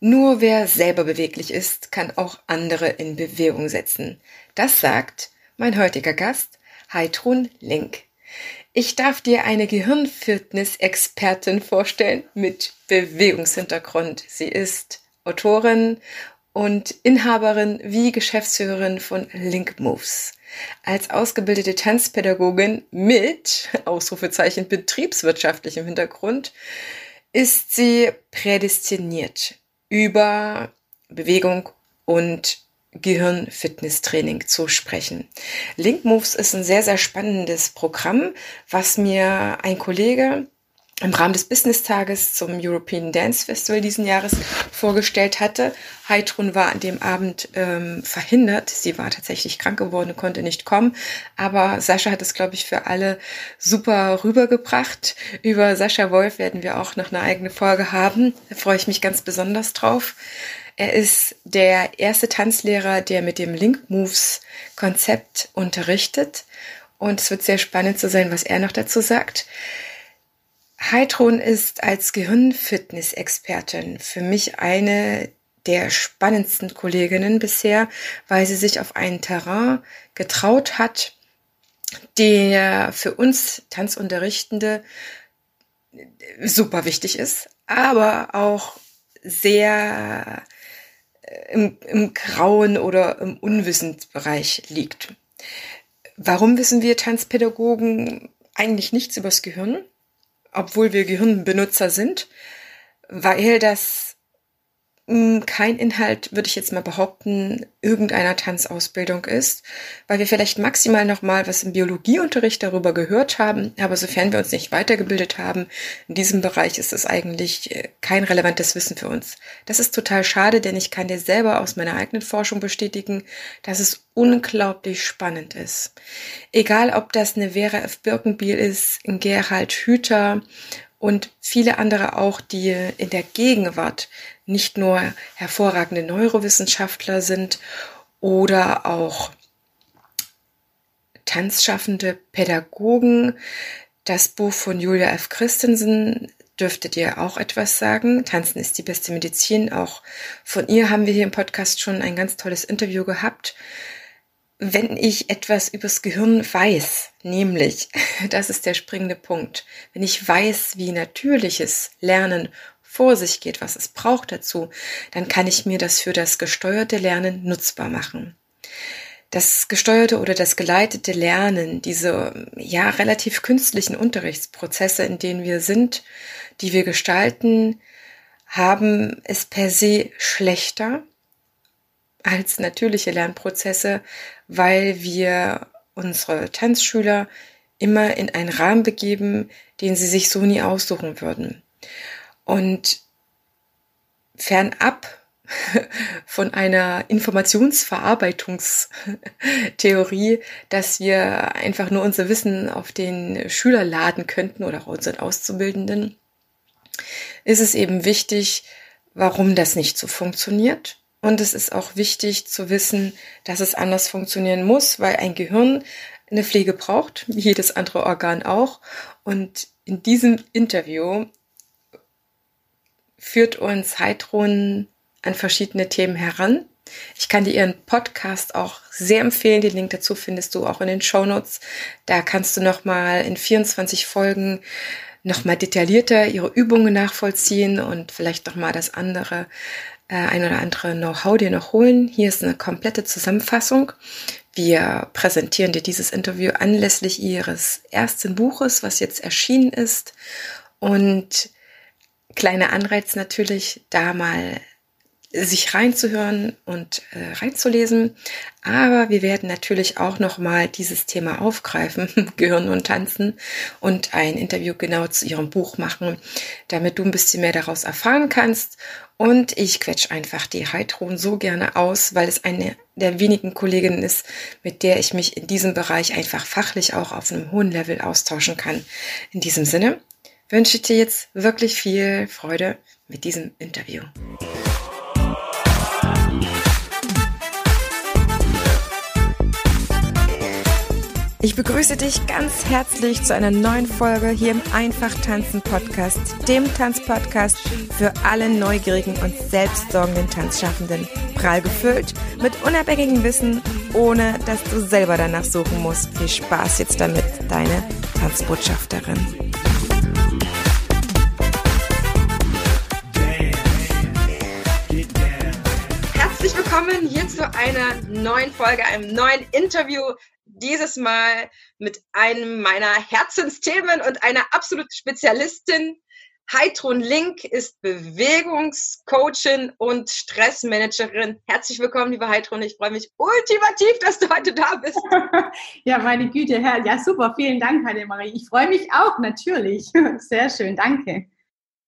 Nur wer selber beweglich ist, kann auch andere in Bewegung setzen. Das sagt mein heutiger Gast, Heidrun Link. Ich darf dir eine Gehirnfitness-Expertin vorstellen mit Bewegungshintergrund. Sie ist Autorin und Inhaberin wie Geschäftsführerin von Link Moves. Als ausgebildete Tanzpädagogin mit Ausrufezeichen betriebswirtschaftlichem Hintergrund ist sie prädestiniert über Bewegung und Gehirnfitnesstraining zu sprechen. Link Moves ist ein sehr, sehr spannendes Programm, was mir ein Kollege im Rahmen des Business-Tages zum European Dance Festival diesen Jahres vorgestellt hatte. Heidrun war an dem Abend ähm, verhindert. Sie war tatsächlich krank geworden und konnte nicht kommen. Aber Sascha hat es, glaube ich, für alle super rübergebracht. Über Sascha Wolf werden wir auch noch eine eigene Folge haben. Da freue ich mich ganz besonders drauf. Er ist der erste Tanzlehrer, der mit dem Link Moves Konzept unterrichtet. Und es wird sehr spannend zu sein, was er noch dazu sagt. Heidrun ist als Gehirnfitness-Expertin für mich eine der spannendsten Kolleginnen bisher, weil sie sich auf ein Terrain getraut hat, der für uns Tanzunterrichtende super wichtig ist, aber auch sehr äh, im, im grauen oder im Unwissensbereich liegt. Warum wissen wir Tanzpädagogen eigentlich nichts übers Gehirn? Obwohl wir Gehirnbenutzer sind, weil das kein Inhalt, würde ich jetzt mal behaupten, irgendeiner Tanzausbildung ist, weil wir vielleicht maximal noch mal was im Biologieunterricht darüber gehört haben, aber sofern wir uns nicht weitergebildet haben, in diesem Bereich ist es eigentlich äh, kein relevantes Wissen für uns. Das ist total schade, denn ich kann dir selber aus meiner eigenen Forschung bestätigen, dass es unglaublich spannend ist. Egal, ob das eine Vera F. Birkenbiel ist, ein Gerhard Hüther und viele andere auch, die in der Gegenwart nicht nur hervorragende Neurowissenschaftler sind oder auch tanzschaffende Pädagogen. Das Buch von Julia F. Christensen dürfte dir auch etwas sagen. Tanzen ist die beste Medizin. Auch von ihr haben wir hier im Podcast schon ein ganz tolles Interview gehabt. Wenn ich etwas übers Gehirn weiß, nämlich, das ist der springende Punkt, wenn ich weiß, wie natürliches Lernen vor sich geht, was es braucht dazu, dann kann ich mir das für das gesteuerte Lernen nutzbar machen. Das gesteuerte oder das geleitete Lernen, diese ja relativ künstlichen Unterrichtsprozesse, in denen wir sind, die wir gestalten, haben es per se schlechter als natürliche Lernprozesse, weil wir unsere Tanzschüler immer in einen Rahmen begeben, den sie sich so nie aussuchen würden. Und fernab von einer Informationsverarbeitungstheorie, dass wir einfach nur unser Wissen auf den Schüler laden könnten oder unseren Auszubildenden, ist es eben wichtig, warum das nicht so funktioniert. Und es ist auch wichtig zu wissen, dass es anders funktionieren muss, weil ein Gehirn eine Pflege braucht, wie jedes andere Organ auch. Und in diesem Interview führt uns Heidrun an verschiedene Themen heran. Ich kann dir ihren Podcast auch sehr empfehlen. Den Link dazu findest du auch in den Show Notes. Da kannst du nochmal in 24 Folgen nochmal detaillierter ihre Übungen nachvollziehen und vielleicht nochmal das andere, äh, ein oder andere Know-how dir noch holen. Hier ist eine komplette Zusammenfassung. Wir präsentieren dir dieses Interview anlässlich ihres ersten Buches, was jetzt erschienen ist. Und kleiner Anreiz natürlich, da mal sich reinzuhören und äh, reinzulesen. Aber wir werden natürlich auch nochmal dieses Thema aufgreifen, Gehirn und Tanzen, und ein Interview genau zu ihrem Buch machen, damit du ein bisschen mehr daraus erfahren kannst. Und ich quetsch einfach die Heidron so gerne aus, weil es eine der wenigen Kolleginnen ist, mit der ich mich in diesem Bereich einfach fachlich auch auf einem hohen Level austauschen kann. In diesem Sinne, wünsche ich dir jetzt wirklich viel Freude mit diesem Interview. Ich begrüße dich ganz herzlich zu einer neuen Folge hier im Einfach Tanzen Podcast, dem Tanzpodcast für alle neugierigen und selbstsorgenden Tanzschaffenden. Prall gefüllt mit unabhängigem Wissen, ohne dass du selber danach suchen musst. Viel Spaß jetzt damit, deine Tanzbotschafterin. Willkommen hier zu einer neuen Folge, einem neuen Interview dieses Mal mit einem meiner Herzensthemen und einer absoluten Spezialistin. Heidrun Link ist Bewegungscoachin und Stressmanagerin. Herzlich willkommen, liebe Heidrun. Ich freue mich ultimativ, dass du heute da bist. ja, meine Güte, Herr. Ja, super. Vielen Dank, Heidemarie. Ich freue mich auch, natürlich. Sehr schön. Danke.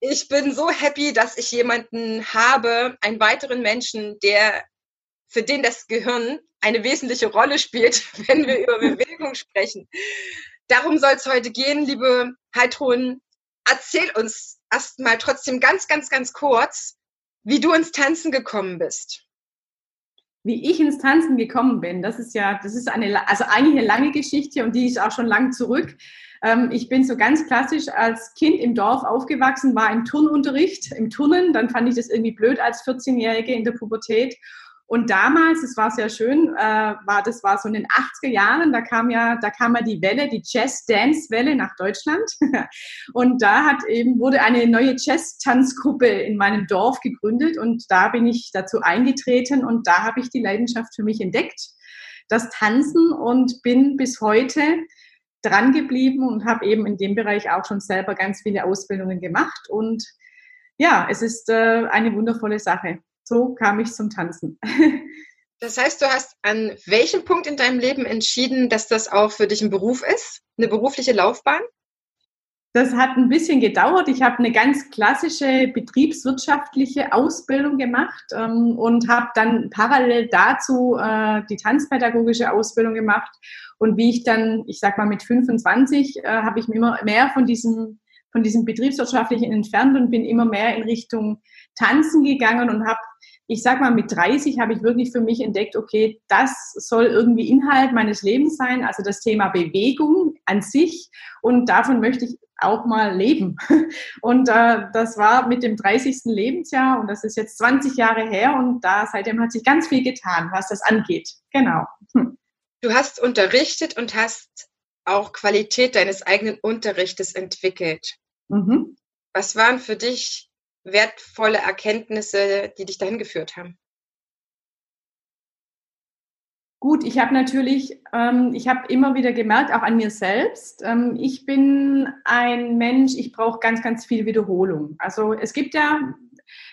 Ich bin so happy, dass ich jemanden habe, einen weiteren Menschen, der für den das Gehirn eine wesentliche Rolle spielt, wenn wir über Bewegung sprechen. Darum soll es heute gehen, liebe Heidrun. Erzähl uns erstmal trotzdem ganz, ganz, ganz kurz, wie du ins Tanzen gekommen bist. Wie ich ins Tanzen gekommen bin, das ist ja, das ist eine, also eigentlich eine lange Geschichte und die ist auch schon lang zurück. Ähm, ich bin so ganz klassisch als Kind im Dorf aufgewachsen, war im Turnunterricht, im Turnen. Dann fand ich das irgendwie blöd als 14-Jährige in der Pubertät und damals, es war sehr schön, äh, war das war so in den 80er Jahren, da kam ja, da kam ja die Welle, die Jazz-Dance-Welle nach Deutschland. und da hat eben, wurde eine neue Jazz-Tanzgruppe in meinem Dorf gegründet und da bin ich dazu eingetreten und da habe ich die Leidenschaft für mich entdeckt, das Tanzen und bin bis heute dran geblieben und habe eben in dem Bereich auch schon selber ganz viele Ausbildungen gemacht und ja, es ist äh, eine wundervolle Sache so kam ich zum Tanzen. Das heißt, du hast an welchem Punkt in deinem Leben entschieden, dass das auch für dich ein Beruf ist, eine berufliche Laufbahn? Das hat ein bisschen gedauert. Ich habe eine ganz klassische betriebswirtschaftliche Ausbildung gemacht ähm, und habe dann parallel dazu äh, die tanzpädagogische Ausbildung gemacht. Und wie ich dann, ich sag mal mit 25, äh, habe ich mir immer mehr von diesem von diesem betriebswirtschaftlichen entfernt und bin immer mehr in Richtung Tanzen gegangen und habe ich sag mal, mit 30 habe ich wirklich für mich entdeckt, okay, das soll irgendwie Inhalt meines Lebens sein, also das Thema Bewegung an sich und davon möchte ich auch mal leben. Und äh, das war mit dem 30. Lebensjahr und das ist jetzt 20 Jahre her und da seitdem hat sich ganz viel getan, was das angeht. Genau. Hm. Du hast unterrichtet und hast auch Qualität deines eigenen Unterrichtes entwickelt. Mhm. Was waren für dich wertvolle Erkenntnisse, die dich dahin geführt haben? Gut, ich habe natürlich, ähm, ich habe immer wieder gemerkt, auch an mir selbst, ähm, ich bin ein Mensch, ich brauche ganz, ganz viel Wiederholung. Also es gibt ja,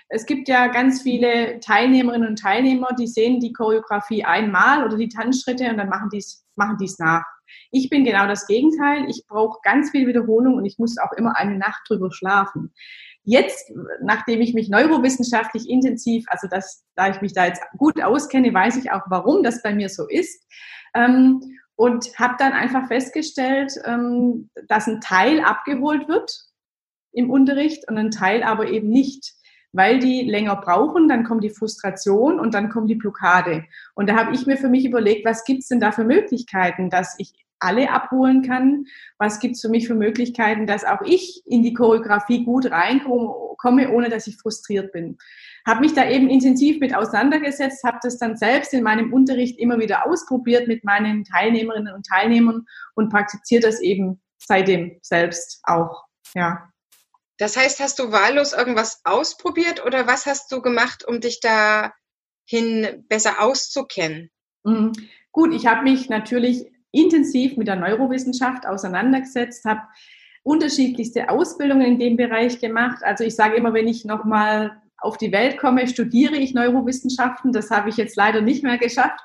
es gibt ja ganz viele Teilnehmerinnen und Teilnehmer, die sehen die Choreografie einmal oder die Tanzschritte und dann machen dies, machen dies nach. Ich bin genau das Gegenteil. Ich brauche ganz viel Wiederholung und ich muss auch immer eine Nacht drüber schlafen. Jetzt, nachdem ich mich neurowissenschaftlich intensiv, also das, da ich mich da jetzt gut auskenne, weiß ich auch, warum das bei mir so ist. Ähm, und habe dann einfach festgestellt, ähm, dass ein Teil abgeholt wird im Unterricht und ein Teil aber eben nicht weil die länger brauchen, dann kommt die Frustration und dann kommt die Blockade. Und da habe ich mir für mich überlegt, was gibt's denn da für Möglichkeiten, dass ich alle abholen kann? Was gibt's für mich für Möglichkeiten, dass auch ich in die Choreografie gut reinkomme, ohne dass ich frustriert bin? Habe mich da eben intensiv mit auseinandergesetzt, habe das dann selbst in meinem Unterricht immer wieder ausprobiert mit meinen Teilnehmerinnen und Teilnehmern und praktiziere das eben seitdem selbst auch. Ja. Das heißt, hast du wahllos irgendwas ausprobiert oder was hast du gemacht, um dich dahin besser auszukennen? Mhm. Gut, ich habe mich natürlich intensiv mit der Neurowissenschaft auseinandergesetzt, habe unterschiedlichste Ausbildungen in dem Bereich gemacht. Also ich sage immer, wenn ich nochmal auf die Welt komme, studiere ich Neurowissenschaften. Das habe ich jetzt leider nicht mehr geschafft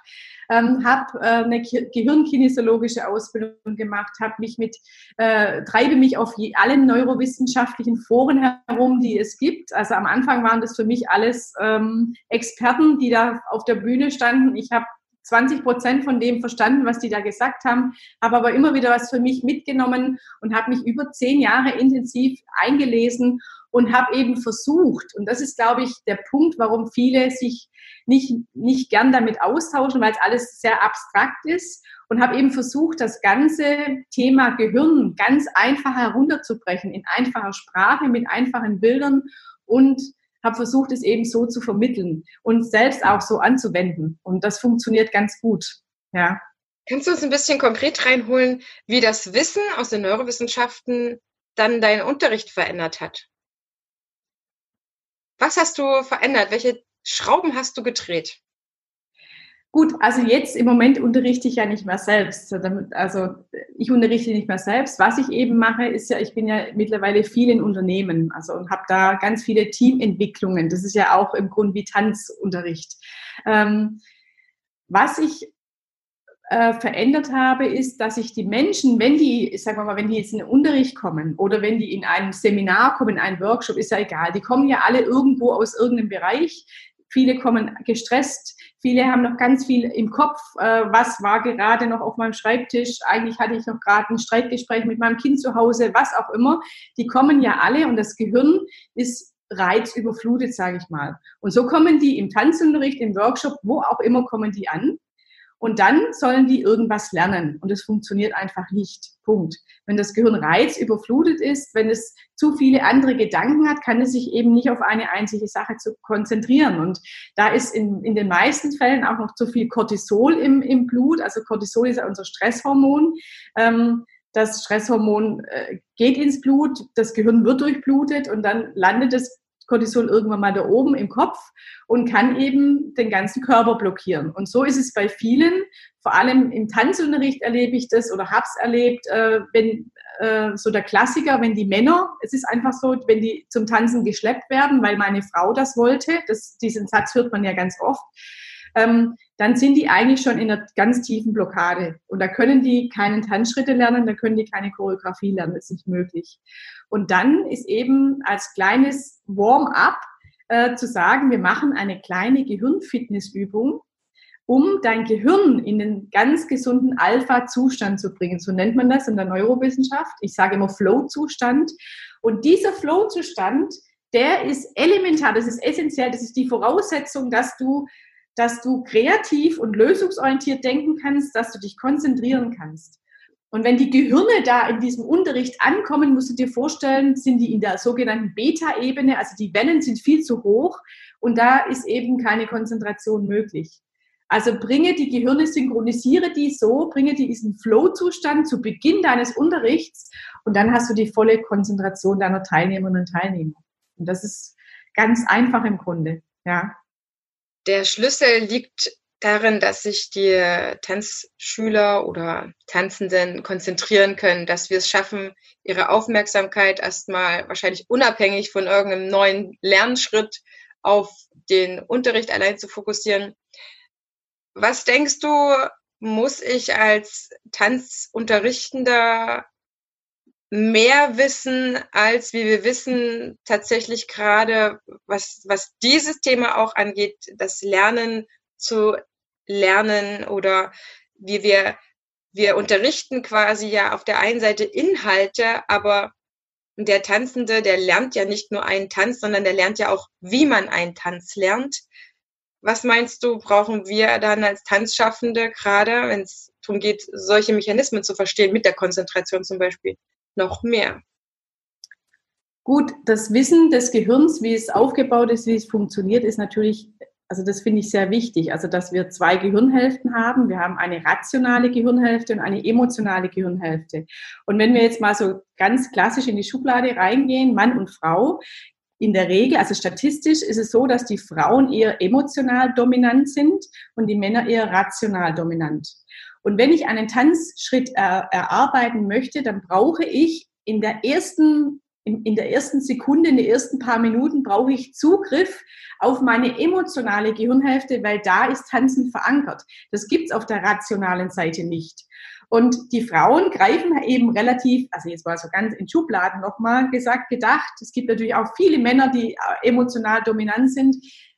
ähm, habe äh, eine gehirnkinesiologische Ausbildung gemacht, habe mich mit, äh, treibe mich auf je, allen neurowissenschaftlichen Foren herum, die es gibt. Also am Anfang waren das für mich alles ähm, Experten, die da auf der Bühne standen. Ich habe 20 Prozent von dem verstanden, was die da gesagt haben, habe aber immer wieder was für mich mitgenommen und habe mich über zehn Jahre intensiv eingelesen und habe eben versucht, und das ist, glaube ich, der Punkt, warum viele sich nicht, nicht gern damit austauschen, weil es alles sehr abstrakt ist und habe eben versucht, das ganze Thema Gehirn ganz einfach herunterzubrechen, in einfacher Sprache, mit einfachen Bildern und habe versucht, es eben so zu vermitteln und selbst auch so anzuwenden. Und das funktioniert ganz gut. Ja. Kannst du uns ein bisschen konkret reinholen, wie das Wissen aus den Neurowissenschaften dann deinen Unterricht verändert hat? Was hast du verändert? Welche Schrauben hast du gedreht? Gut, also jetzt im Moment unterrichte ich ja nicht mehr selbst. Also ich unterrichte nicht mehr selbst. Was ich eben mache, ist ja, ich bin ja mittlerweile viel in Unternehmen, also und habe da ganz viele Teamentwicklungen. Das ist ja auch im Grunde wie Tanzunterricht. Ähm, was ich äh, verändert habe, ist, dass ich die Menschen, wenn die, sagen wir mal, wenn die jetzt in den Unterricht kommen oder wenn die in ein Seminar kommen, in einen Workshop, ist ja egal, die kommen ja alle irgendwo aus irgendeinem Bereich. Viele kommen gestresst, viele haben noch ganz viel im Kopf. Äh, was war gerade noch auf meinem Schreibtisch? Eigentlich hatte ich noch gerade ein Streitgespräch mit meinem Kind zu Hause, was auch immer. Die kommen ja alle und das Gehirn ist reizüberflutet, sage ich mal. Und so kommen die im Tanzunterricht, im Workshop, wo auch immer kommen die an. Und dann sollen die irgendwas lernen. Und es funktioniert einfach nicht. Punkt. Wenn das Gehirn reizüberflutet ist, wenn es zu viele andere Gedanken hat, kann es sich eben nicht auf eine einzige Sache zu konzentrieren. Und da ist in, in den meisten Fällen auch noch zu viel Cortisol im, im Blut. Also Cortisol ist ja unser Stresshormon. Ähm, das Stresshormon äh, geht ins Blut, das Gehirn wird durchblutet und dann landet es Cortisol irgendwann mal da oben im Kopf und kann eben den ganzen Körper blockieren. Und so ist es bei vielen, vor allem im Tanzunterricht erlebe ich das oder habe es erlebt, äh, wenn äh, so der Klassiker, wenn die Männer, es ist einfach so, wenn die zum Tanzen geschleppt werden, weil meine Frau das wollte, das, diesen Satz hört man ja ganz oft, ähm, dann sind die eigentlich schon in einer ganz tiefen Blockade. Und da können die keinen Tanzschritte lernen, da können die keine Choreografie lernen, das ist nicht möglich. Und dann ist eben als kleines Warm-up äh, zu sagen, wir machen eine kleine Gehirnfitnessübung, um dein Gehirn in den ganz gesunden Alpha-Zustand zu bringen. So nennt man das in der Neurowissenschaft. Ich sage immer Flow-Zustand. Und dieser Flow-Zustand, der ist elementar, das ist essentiell, das ist die Voraussetzung, dass du dass du kreativ und lösungsorientiert denken kannst, dass du dich konzentrieren kannst. Und wenn die Gehirne da in diesem Unterricht ankommen, musst du dir vorstellen, sind die in der sogenannten Beta-Ebene, also die Wellen sind viel zu hoch und da ist eben keine Konzentration möglich. Also bringe die Gehirne, synchronisiere die so, bringe die diesen Flow-Zustand zu Beginn deines Unterrichts und dann hast du die volle Konzentration deiner Teilnehmerinnen und Teilnehmer. Und das ist ganz einfach im Grunde, ja. Der Schlüssel liegt darin, dass sich die Tanzschüler oder Tanzenden konzentrieren können, dass wir es schaffen, ihre Aufmerksamkeit erstmal wahrscheinlich unabhängig von irgendeinem neuen Lernschritt auf den Unterricht allein zu fokussieren. Was denkst du, muss ich als Tanzunterrichtender mehr wissen, als wie wir wissen, tatsächlich gerade, was, was dieses Thema auch angeht, das Lernen zu lernen oder wie wir, wir unterrichten quasi ja auf der einen Seite Inhalte, aber der Tanzende, der lernt ja nicht nur einen Tanz, sondern der lernt ja auch, wie man einen Tanz lernt. Was meinst du, brauchen wir dann als Tanzschaffende gerade, wenn es darum geht, solche Mechanismen zu verstehen, mit der Konzentration zum Beispiel? Noch mehr. Gut, das Wissen des Gehirns, wie es aufgebaut ist, wie es funktioniert, ist natürlich, also das finde ich sehr wichtig. Also, dass wir zwei Gehirnhälften haben. Wir haben eine rationale Gehirnhälfte und eine emotionale Gehirnhälfte. Und wenn wir jetzt mal so ganz klassisch in die Schublade reingehen, Mann und Frau, in der Regel, also statistisch ist es so, dass die Frauen eher emotional dominant sind und die Männer eher rational dominant. Und wenn ich einen Tanzschritt er, erarbeiten möchte, dann brauche ich in der ersten in, der ersten Sekunde, in den ersten paar Minuten brauche ich Zugriff auf meine emotionale Gehirnhälfte, weil da ist Tanzen verankert. Das gibt's auf der rationalen Seite nicht. Und die Frauen greifen eben relativ, also jetzt mal so ganz in Schubladen nochmal gesagt, gedacht. Es gibt natürlich auch viele Männer, die äh, emotional dominant sind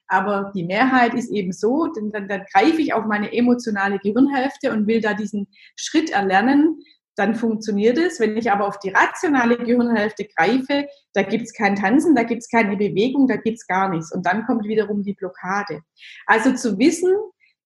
Aber die Mehrheit ist eben so, denn dann, dann greife ich auf meine emotionale Gehirnhälfte und will da diesen Schritt erlernen, dann funktioniert es. Wenn ich aber auf die rationale Gehirnhälfte greife, da gibt es kein Tanzen, da gibt es keine Bewegung, da gibt es gar nichts. Und dann kommt wiederum die Blockade. Also zu wissen,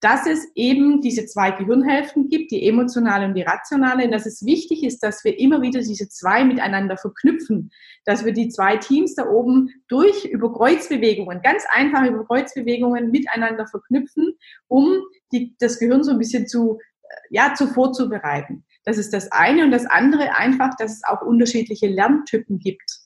dass es eben diese zwei Gehirnhälften gibt, die emotionale und die rationale, und dass es wichtig ist, dass wir immer wieder diese zwei miteinander verknüpfen, dass wir die zwei Teams da oben durch über Kreuzbewegungen, ganz einfach über Kreuzbewegungen miteinander verknüpfen, um die, das Gehirn so ein bisschen zu, äh, ja, zu vorzubereiten. Das ist das eine und das andere einfach, dass es auch unterschiedliche Lerntypen gibt.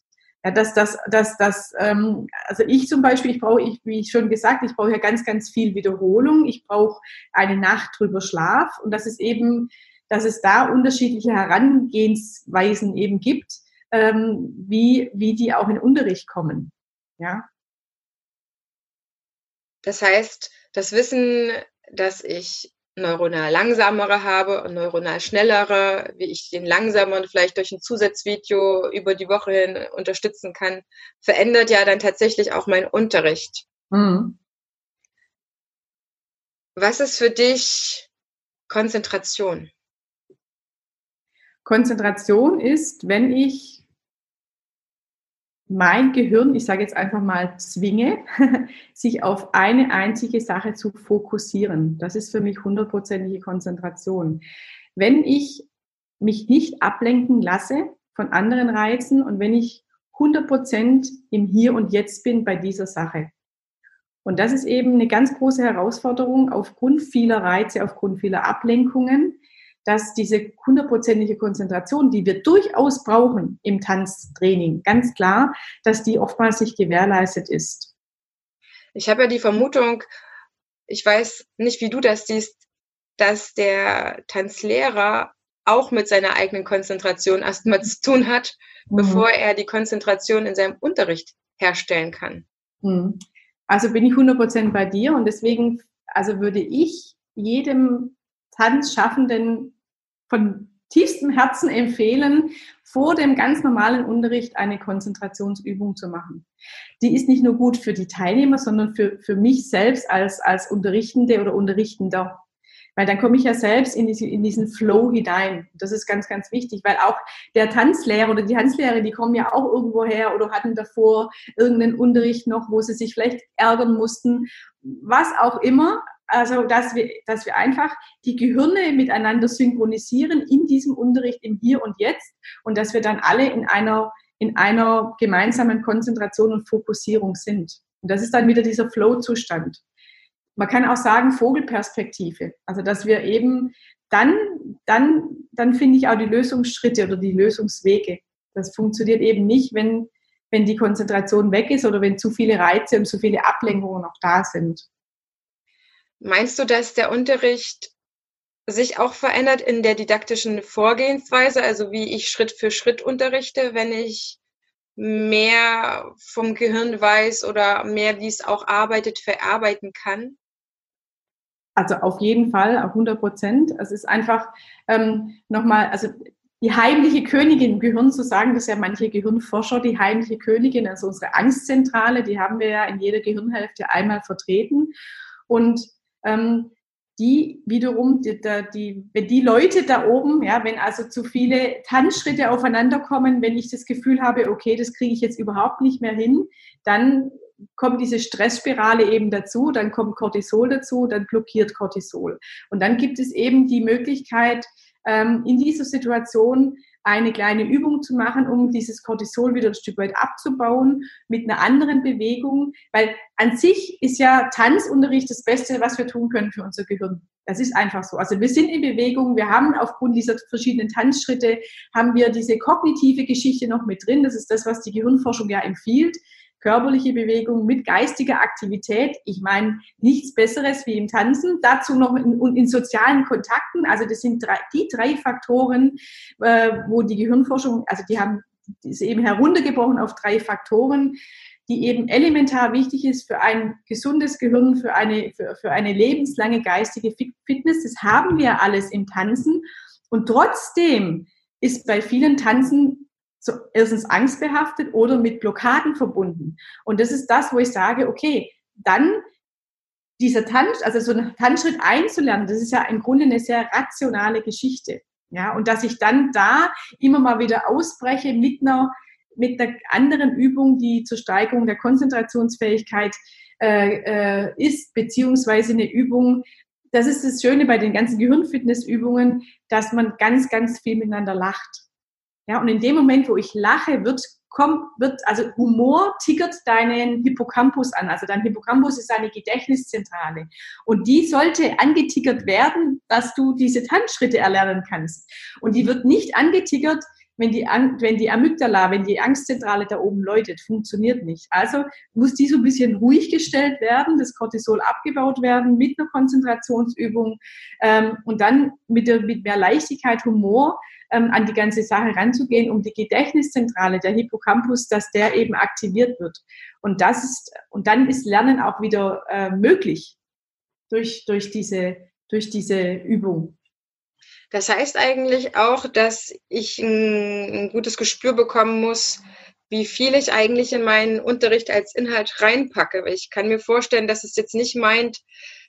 Ja, dass das, dass das, ähm, also ich zum Beispiel, ich brauche, ich, wie ich schon gesagt, ich brauche ja ganz, ganz viel Wiederholung. Ich brauche eine Nacht drüber Schlaf und das ist eben, dass es da unterschiedliche Herangehensweisen eben gibt, ähm, wie, wie die auch in Unterricht kommen. Ja. Das heißt, das Wissen, dass ich neuronal langsamere habe und neuronal schnellere, wie ich den langsameren vielleicht durch ein Zusatzvideo über die Woche hin unterstützen kann, verändert ja dann tatsächlich auch meinen Unterricht. Mhm. Was ist für dich Konzentration? Konzentration ist, wenn ich mein Gehirn, ich sage jetzt einfach mal, zwinge, sich auf eine einzige Sache zu fokussieren. Das ist für mich hundertprozentige Konzentration. Wenn ich mich nicht ablenken lasse von anderen Reizen und wenn ich 100% im Hier und Jetzt bin bei dieser Sache. Und das ist eben eine ganz große Herausforderung aufgrund vieler Reize, aufgrund vieler Ablenkungen, dass diese hundertprozentige Konzentration, die wir durchaus brauchen im Tanztraining, ganz klar, dass die oftmals nicht gewährleistet ist. Ich habe ja die Vermutung, ich weiß nicht, wie du das siehst, dass der Tanzlehrer auch mit seiner eigenen Konzentration erstmal zu tun hat, mhm. bevor er die Konzentration in seinem Unterricht herstellen kann. Mhm. Also bin ich 100% bei dir und deswegen, also würde ich jedem Tanzschaffenden von tiefstem Herzen empfehlen, vor dem ganz normalen Unterricht eine Konzentrationsübung zu machen. Die ist nicht nur gut für die Teilnehmer, sondern für, für mich selbst als, als Unterrichtende oder Unterrichtender. Weil dann komme ich ja selbst in, diese, in diesen Flow hinein. Das ist ganz, ganz wichtig, weil auch der Tanzlehrer oder die Tanzlehrer, die kommen ja auch irgendwo her oder hatten davor irgendeinen Unterricht noch, wo sie sich vielleicht ärgern mussten. Was auch immer, also, dass wir, dass wir einfach die Gehirne miteinander synchronisieren in diesem Unterricht im Hier und Jetzt und dass wir dann alle in einer, in einer gemeinsamen Konzentration und Fokussierung sind. Und das ist dann wieder dieser Flow-Zustand. Man kann auch sagen Vogelperspektive. Also, dass wir eben dann, dann, dann finde ich auch die Lösungsschritte oder die Lösungswege. Das funktioniert eben nicht, wenn, wenn die Konzentration weg ist oder wenn zu viele Reize und zu viele Ablenkungen noch da sind. Meinst du, dass der Unterricht sich auch verändert in der didaktischen Vorgehensweise, also wie ich Schritt für Schritt unterrichte, wenn ich mehr vom Gehirn weiß oder mehr, wie es auch arbeitet, verarbeiten kann? Also auf jeden Fall, auf 100 Prozent. Es ist einfach ähm, nochmal, also die heimliche Königin im Gehirn zu sagen, dass ja manche Gehirnforscher die heimliche Königin, also unsere Angstzentrale, die haben wir ja in jeder Gehirnhälfte einmal vertreten. Und die wiederum, die, die, wenn die Leute da oben, ja, wenn also zu viele Tanzschritte aufeinander kommen, wenn ich das Gefühl habe, okay, das kriege ich jetzt überhaupt nicht mehr hin, dann kommt diese Stressspirale eben dazu, dann kommt Cortisol dazu, dann blockiert Cortisol. Und dann gibt es eben die Möglichkeit, ähm, in dieser Situation eine kleine Übung zu machen, um dieses Cortisol wieder ein Stück weit abzubauen mit einer anderen Bewegung, weil an sich ist ja Tanzunterricht das Beste, was wir tun können für unser Gehirn. Das ist einfach so. Also wir sind in Bewegung, wir haben aufgrund dieser verschiedenen Tanzschritte, haben wir diese kognitive Geschichte noch mit drin. Das ist das, was die Gehirnforschung ja empfiehlt körperliche Bewegung mit geistiger Aktivität. Ich meine, nichts Besseres wie im Tanzen. Dazu noch in, in sozialen Kontakten. Also das sind drei, die drei Faktoren, äh, wo die Gehirnforschung, also die haben ist eben heruntergebrochen auf drei Faktoren, die eben elementar wichtig ist für ein gesundes Gehirn, für eine, für, für eine lebenslange geistige Fitness. Das haben wir alles im Tanzen. Und trotzdem ist bei vielen Tanzen so erstens angstbehaftet oder mit Blockaden verbunden. Und das ist das, wo ich sage, okay, dann dieser Tanz, also so einen Tanzschritt einzulernen, das ist ja im Grunde eine sehr rationale Geschichte. Ja, und dass ich dann da immer mal wieder ausbreche mit einer, mit einer anderen Übung, die zur Steigerung der Konzentrationsfähigkeit äh, äh, ist, beziehungsweise eine Übung, das ist das Schöne bei den ganzen Gehirnfitnessübungen, dass man ganz, ganz viel miteinander lacht. Ja, und in dem Moment, wo ich lache, wird kommt, wird, also Humor tickert deinen Hippocampus an. Also dein Hippocampus ist eine Gedächtniszentrale. Und die sollte angetickert werden, dass du diese Tanzschritte erlernen kannst. Und die wird nicht angetickert, wenn die, wenn die Amygdala, wenn die Angstzentrale da oben läutet, funktioniert nicht. Also muss die so ein bisschen ruhig gestellt werden, das Cortisol abgebaut werden mit einer Konzentrationsübung ähm, und dann mit, der, mit mehr Leichtigkeit, Humor ähm, an die ganze Sache ranzugehen, um die Gedächtniszentrale, der Hippocampus, dass der eben aktiviert wird. Und das ist, und dann ist Lernen auch wieder äh, möglich durch, durch, diese, durch diese Übung. Das heißt eigentlich auch, dass ich ein, ein gutes Gespür bekommen muss, wie viel ich eigentlich in meinen Unterricht als Inhalt reinpacke. Ich kann mir vorstellen, dass es jetzt nicht meint,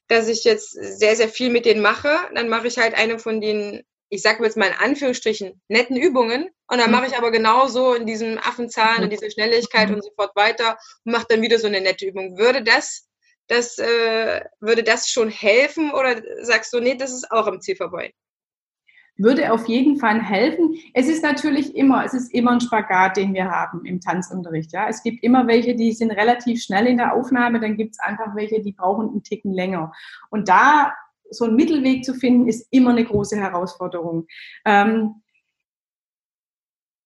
dass ich jetzt sehr, sehr viel mit denen mache. Dann mache ich halt eine von den ich sage jetzt mal in Anführungsstrichen, netten Übungen. Und dann mache ich aber genauso in diesem Affenzahn, in dieser Schnelligkeit und so fort weiter und mache dann wieder so eine nette Übung. Würde das, das, äh, würde das schon helfen oder sagst du, nee, das ist auch am Ziel vorbei? Würde auf jeden Fall helfen. Es ist natürlich immer, es ist immer ein Spagat, den wir haben im Tanzunterricht. Ja, es gibt immer welche, die sind relativ schnell in der Aufnahme, dann gibt es einfach welche, die brauchen einen Ticken länger. Und da so einen Mittelweg zu finden, ist immer eine große Herausforderung. Ähm,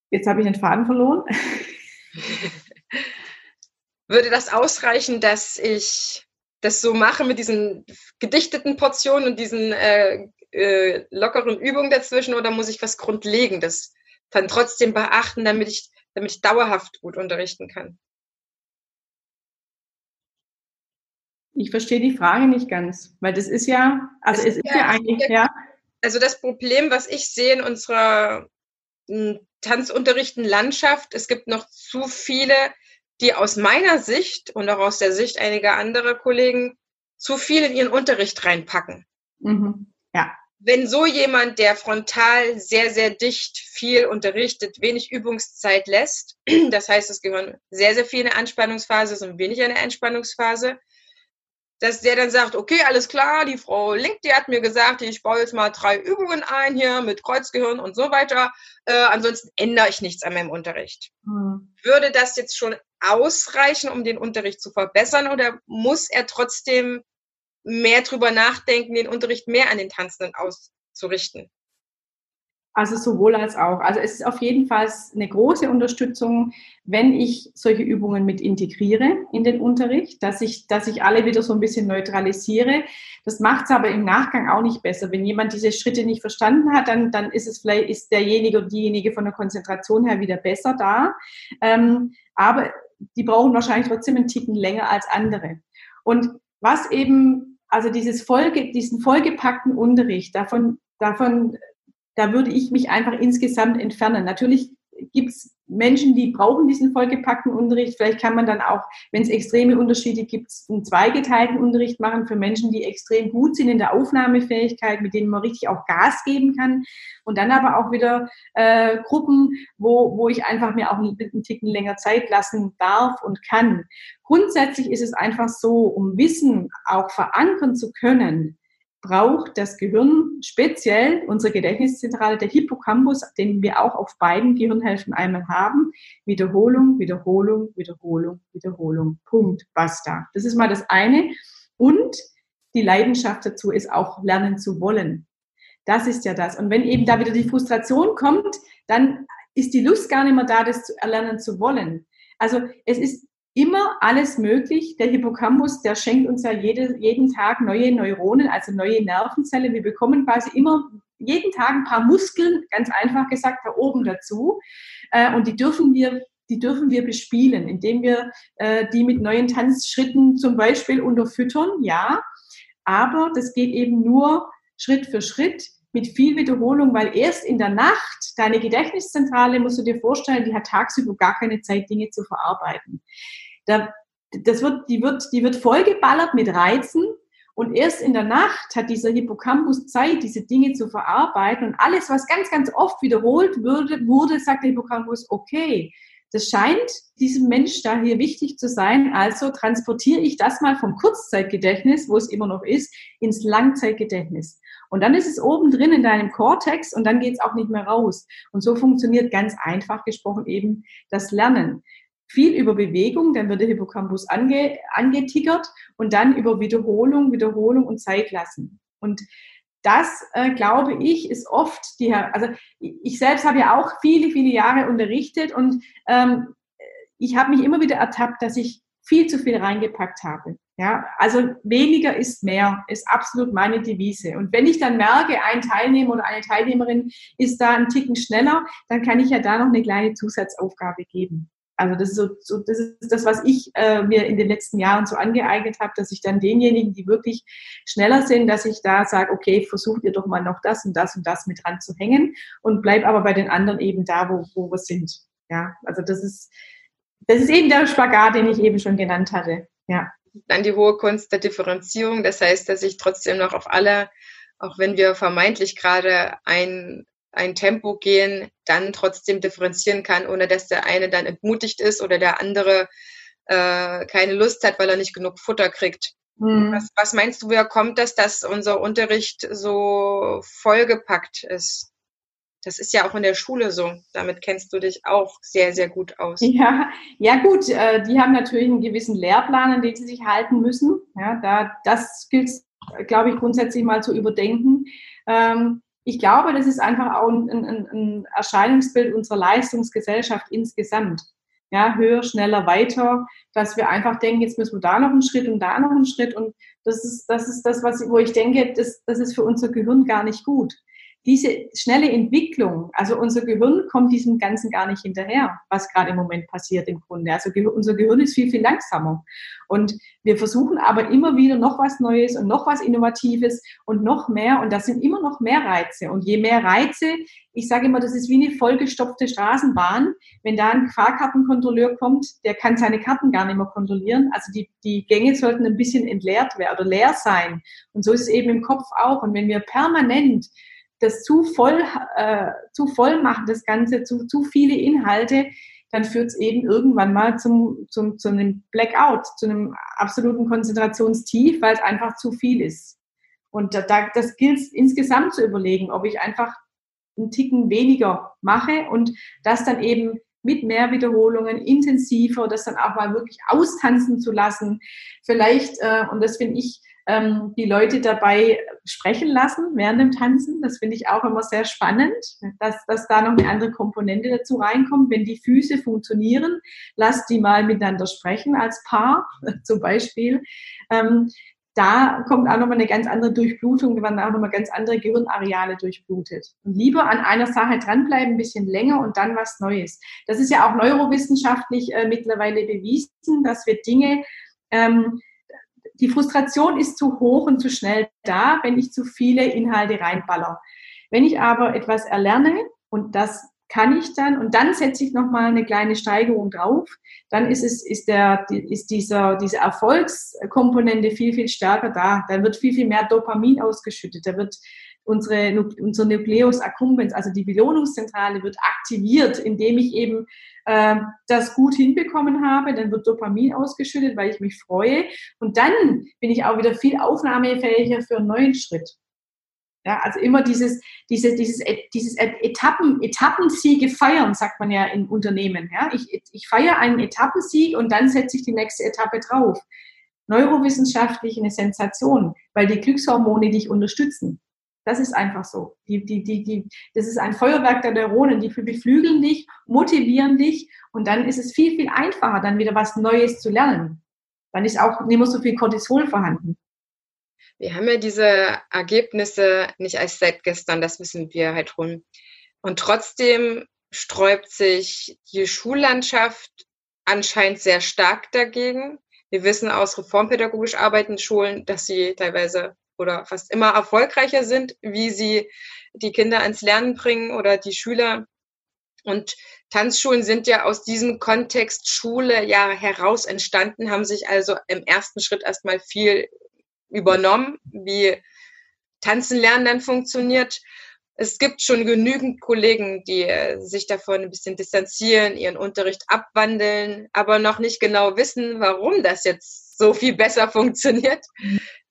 jetzt habe ich den Faden verloren. Würde das ausreichen, dass ich das so mache mit diesen gedichteten Portionen und diesen äh, äh, lockeren Übungen dazwischen oder muss ich was Grundlegendes dann trotzdem beachten, damit ich, damit ich dauerhaft gut unterrichten kann? Ich verstehe die Frage nicht ganz, weil das ist ja, also es, es ist ja, ja eigentlich, ja. Also das Problem, was ich sehe in unserer hm, Tanzunterrichten Landschaft, es gibt noch zu viele, die aus meiner Sicht und auch aus der Sicht einiger anderer Kollegen zu viel in ihren Unterricht reinpacken. Mhm. Ja. Wenn so jemand, der frontal sehr, sehr dicht viel unterrichtet, wenig Übungszeit lässt, das heißt, es gehören sehr, sehr viele Anspannungsphase und wenig eine Entspannungsphase, dass der dann sagt, okay, alles klar, die Frau Link, die hat mir gesagt, ich baue jetzt mal drei Übungen ein hier mit Kreuzgehirn und so weiter. Äh, ansonsten ändere ich nichts an meinem Unterricht. Mhm. Würde das jetzt schon ausreichen, um den Unterricht zu verbessern oder muss er trotzdem mehr drüber nachdenken, den Unterricht mehr an den Tanzenden auszurichten? Also sowohl als auch. Also es ist auf jeden Fall eine große Unterstützung, wenn ich solche Übungen mit integriere in den Unterricht, dass ich, dass ich alle wieder so ein bisschen neutralisiere. Das macht es aber im Nachgang auch nicht besser. Wenn jemand diese Schritte nicht verstanden hat, dann, dann ist es vielleicht, ist derjenige oder diejenige von der Konzentration her wieder besser da. Ähm, aber die brauchen wahrscheinlich trotzdem einen Ticken länger als andere. Und was eben, also dieses Folge, diesen vollgepackten Unterricht, davon, davon da würde ich mich einfach insgesamt entfernen. Natürlich gibt es Menschen, die brauchen diesen vollgepackten Unterricht. Vielleicht kann man dann auch, wenn es extreme Unterschiede gibt, einen zweigeteilten Unterricht machen für Menschen, die extrem gut sind in der Aufnahmefähigkeit, mit denen man richtig auch Gas geben kann. Und dann aber auch wieder äh, Gruppen, wo, wo ich einfach mir auch einen, einen Ticken länger Zeit lassen darf und kann. Grundsätzlich ist es einfach so, um Wissen auch verankern zu können, braucht das Gehirn speziell unsere Gedächtniszentrale, der Hippocampus, den wir auch auf beiden Gehirnhälften einmal haben. Wiederholung, Wiederholung, Wiederholung, Wiederholung. Punkt. Basta. Das ist mal das eine. Und die Leidenschaft dazu ist auch lernen zu wollen. Das ist ja das. Und wenn eben da wieder die Frustration kommt, dann ist die Lust gar nicht mehr da, das zu erlernen zu wollen. Also es ist immer alles möglich. Der Hippocampus, der schenkt uns ja jede, jeden Tag neue Neuronen, also neue Nervenzellen. Wir bekommen quasi immer jeden Tag ein paar Muskeln, ganz einfach gesagt, da oben dazu. Äh, und die dürfen wir die dürfen wir bespielen, indem wir äh, die mit neuen Tanzschritten zum Beispiel unterfüttern, ja. Aber das geht eben nur Schritt für Schritt mit viel Wiederholung, weil erst in der Nacht deine Gedächtniszentrale, musst du dir vorstellen, die hat tagsüber gar keine Zeit, Dinge zu verarbeiten. Da, das wird, die wird, die wird vollgeballert mit Reizen und erst in der Nacht hat dieser Hippocampus Zeit, diese Dinge zu verarbeiten und alles, was ganz, ganz oft wiederholt wurde, wurde sagt der Hippocampus, okay, das scheint diesem Mensch da hier wichtig zu sein, also transportiere ich das mal vom Kurzzeitgedächtnis, wo es immer noch ist, ins Langzeitgedächtnis. Und dann ist es oben drin in deinem Cortex und dann geht es auch nicht mehr raus. Und so funktioniert ganz einfach gesprochen eben das Lernen. Viel über Bewegung, dann wird der Hippocampus ange, angetickert und dann über Wiederholung, Wiederholung und Zeit lassen. Und das, äh, glaube ich, ist oft die, also ich selbst habe ja auch viele, viele Jahre unterrichtet und ähm, ich habe mich immer wieder ertappt, dass ich viel zu viel reingepackt habe. Ja, also weniger ist mehr, ist absolut meine Devise. Und wenn ich dann merke, ein Teilnehmer oder eine Teilnehmerin ist da einen Ticken schneller, dann kann ich ja da noch eine kleine Zusatzaufgabe geben. Also das ist so, so das ist das, was ich äh, mir in den letzten Jahren so angeeignet habe, dass ich dann denjenigen, die wirklich schneller sind, dass ich da sage, okay, versucht ihr doch mal noch das und das und das mit dran zu hängen und bleib aber bei den anderen eben da, wo, wo wir sind. Ja, also das ist, das ist eben der Spagat, den ich eben schon genannt hatte. Ja. Dann die hohe Kunst der Differenzierung. Das heißt, dass ich trotzdem noch auf alle, auch wenn wir vermeintlich gerade ein ein Tempo gehen, dann trotzdem differenzieren kann, ohne dass der eine dann entmutigt ist oder der andere äh, keine Lust hat, weil er nicht genug Futter kriegt. Mhm. Was, was, meinst du, woher kommt das, dass unser Unterricht so vollgepackt ist? Das ist ja auch in der Schule so. Damit kennst du dich auch sehr, sehr gut aus. Ja, ja gut. Äh, die haben natürlich einen gewissen Lehrplan, an den sie sich halten müssen. Ja, da, das gilt, glaube ich, grundsätzlich mal zu überdenken. Ähm, ich glaube, das ist einfach auch ein, ein, ein Erscheinungsbild unserer Leistungsgesellschaft insgesamt. Ja, höher, schneller, weiter, dass wir einfach denken, jetzt müssen wir da noch einen Schritt und da noch einen Schritt. Und das ist das, ist das was, wo ich denke, das, das ist für unser Gehirn gar nicht gut diese schnelle Entwicklung, also unser Gehirn kommt diesem Ganzen gar nicht hinterher, was gerade im Moment passiert im Grunde. Also unser Gehirn ist viel, viel langsamer. Und wir versuchen aber immer wieder noch was Neues und noch was Innovatives und noch mehr. Und das sind immer noch mehr Reize. Und je mehr Reize, ich sage immer, das ist wie eine vollgestopfte Straßenbahn. Wenn da ein Fahrkartenkontrolleur kommt, der kann seine Karten gar nicht mehr kontrollieren. Also die, die Gänge sollten ein bisschen entleert werden oder leer sein. Und so ist es eben im Kopf auch. Und wenn wir permanent das zu voll, äh, zu voll machen, das Ganze, zu, zu viele Inhalte, dann führt es eben irgendwann mal zum, zum, zu einem Blackout, zu einem absoluten Konzentrationstief, weil es einfach zu viel ist. Und da, das gilt insgesamt zu überlegen, ob ich einfach einen Ticken weniger mache und das dann eben mit mehr Wiederholungen, intensiver, das dann auch mal wirklich austanzen zu lassen. Vielleicht, äh, und das finde ich ähm, die Leute dabei sprechen lassen während dem Tanzen. Das finde ich auch immer sehr spannend, dass, dass da noch eine andere Komponente dazu reinkommt. Wenn die Füße funktionieren, lasst die mal miteinander sprechen als Paar zum Beispiel. Ähm, da kommt auch nochmal eine ganz andere Durchblutung, da werden auch nochmal ganz andere Gehirnareale durchblutet. Und lieber an einer Sache dranbleiben, ein bisschen länger und dann was Neues. Das ist ja auch neurowissenschaftlich äh, mittlerweile bewiesen, dass wir Dinge ähm, die Frustration ist zu hoch und zu schnell da, wenn ich zu viele Inhalte reinballer. Wenn ich aber etwas erlerne und das kann ich dann und dann setze ich noch mal eine kleine Steigerung drauf, dann ist es ist der ist dieser diese Erfolgskomponente viel viel stärker da. Dann wird viel viel mehr Dopamin ausgeschüttet. Da wird unsere, unser Nucleus accumbens, also die Belohnungszentrale, wird aktiviert, indem ich eben äh, das gut hinbekommen habe. Dann wird Dopamin ausgeschüttet, weil ich mich freue. Und dann bin ich auch wieder viel aufnahmefähiger für einen neuen Schritt. Ja, also immer dieses, dieses, dieses, dieses Etappen, Etappensiege feiern, sagt man ja in Unternehmen. Ja, ich, ich feiere einen Etappensieg und dann setze ich die nächste Etappe drauf. Neurowissenschaftlich eine Sensation, weil die Glückshormone dich unterstützen. Das ist einfach so. Die, die, die, die, das ist ein Feuerwerk der Neuronen, die beflügeln dich, motivieren dich und dann ist es viel, viel einfacher, dann wieder was Neues zu lernen. Dann ist auch nicht mehr so viel Cortisol vorhanden. Wir haben ja diese Ergebnisse nicht erst seit gestern, das wissen wir halt schon. Und trotzdem sträubt sich die Schullandschaft anscheinend sehr stark dagegen. Wir wissen aus reformpädagogisch arbeitenden Schulen, dass sie teilweise oder fast immer erfolgreicher sind, wie sie die Kinder ans Lernen bringen oder die Schüler. Und Tanzschulen sind ja aus diesem Kontext Schule ja heraus entstanden, haben sich also im ersten Schritt erstmal viel übernommen, wie Tanzen lernen dann funktioniert. Es gibt schon genügend Kollegen, die äh, sich davon ein bisschen distanzieren, ihren Unterricht abwandeln, aber noch nicht genau wissen, warum das jetzt so viel besser funktioniert.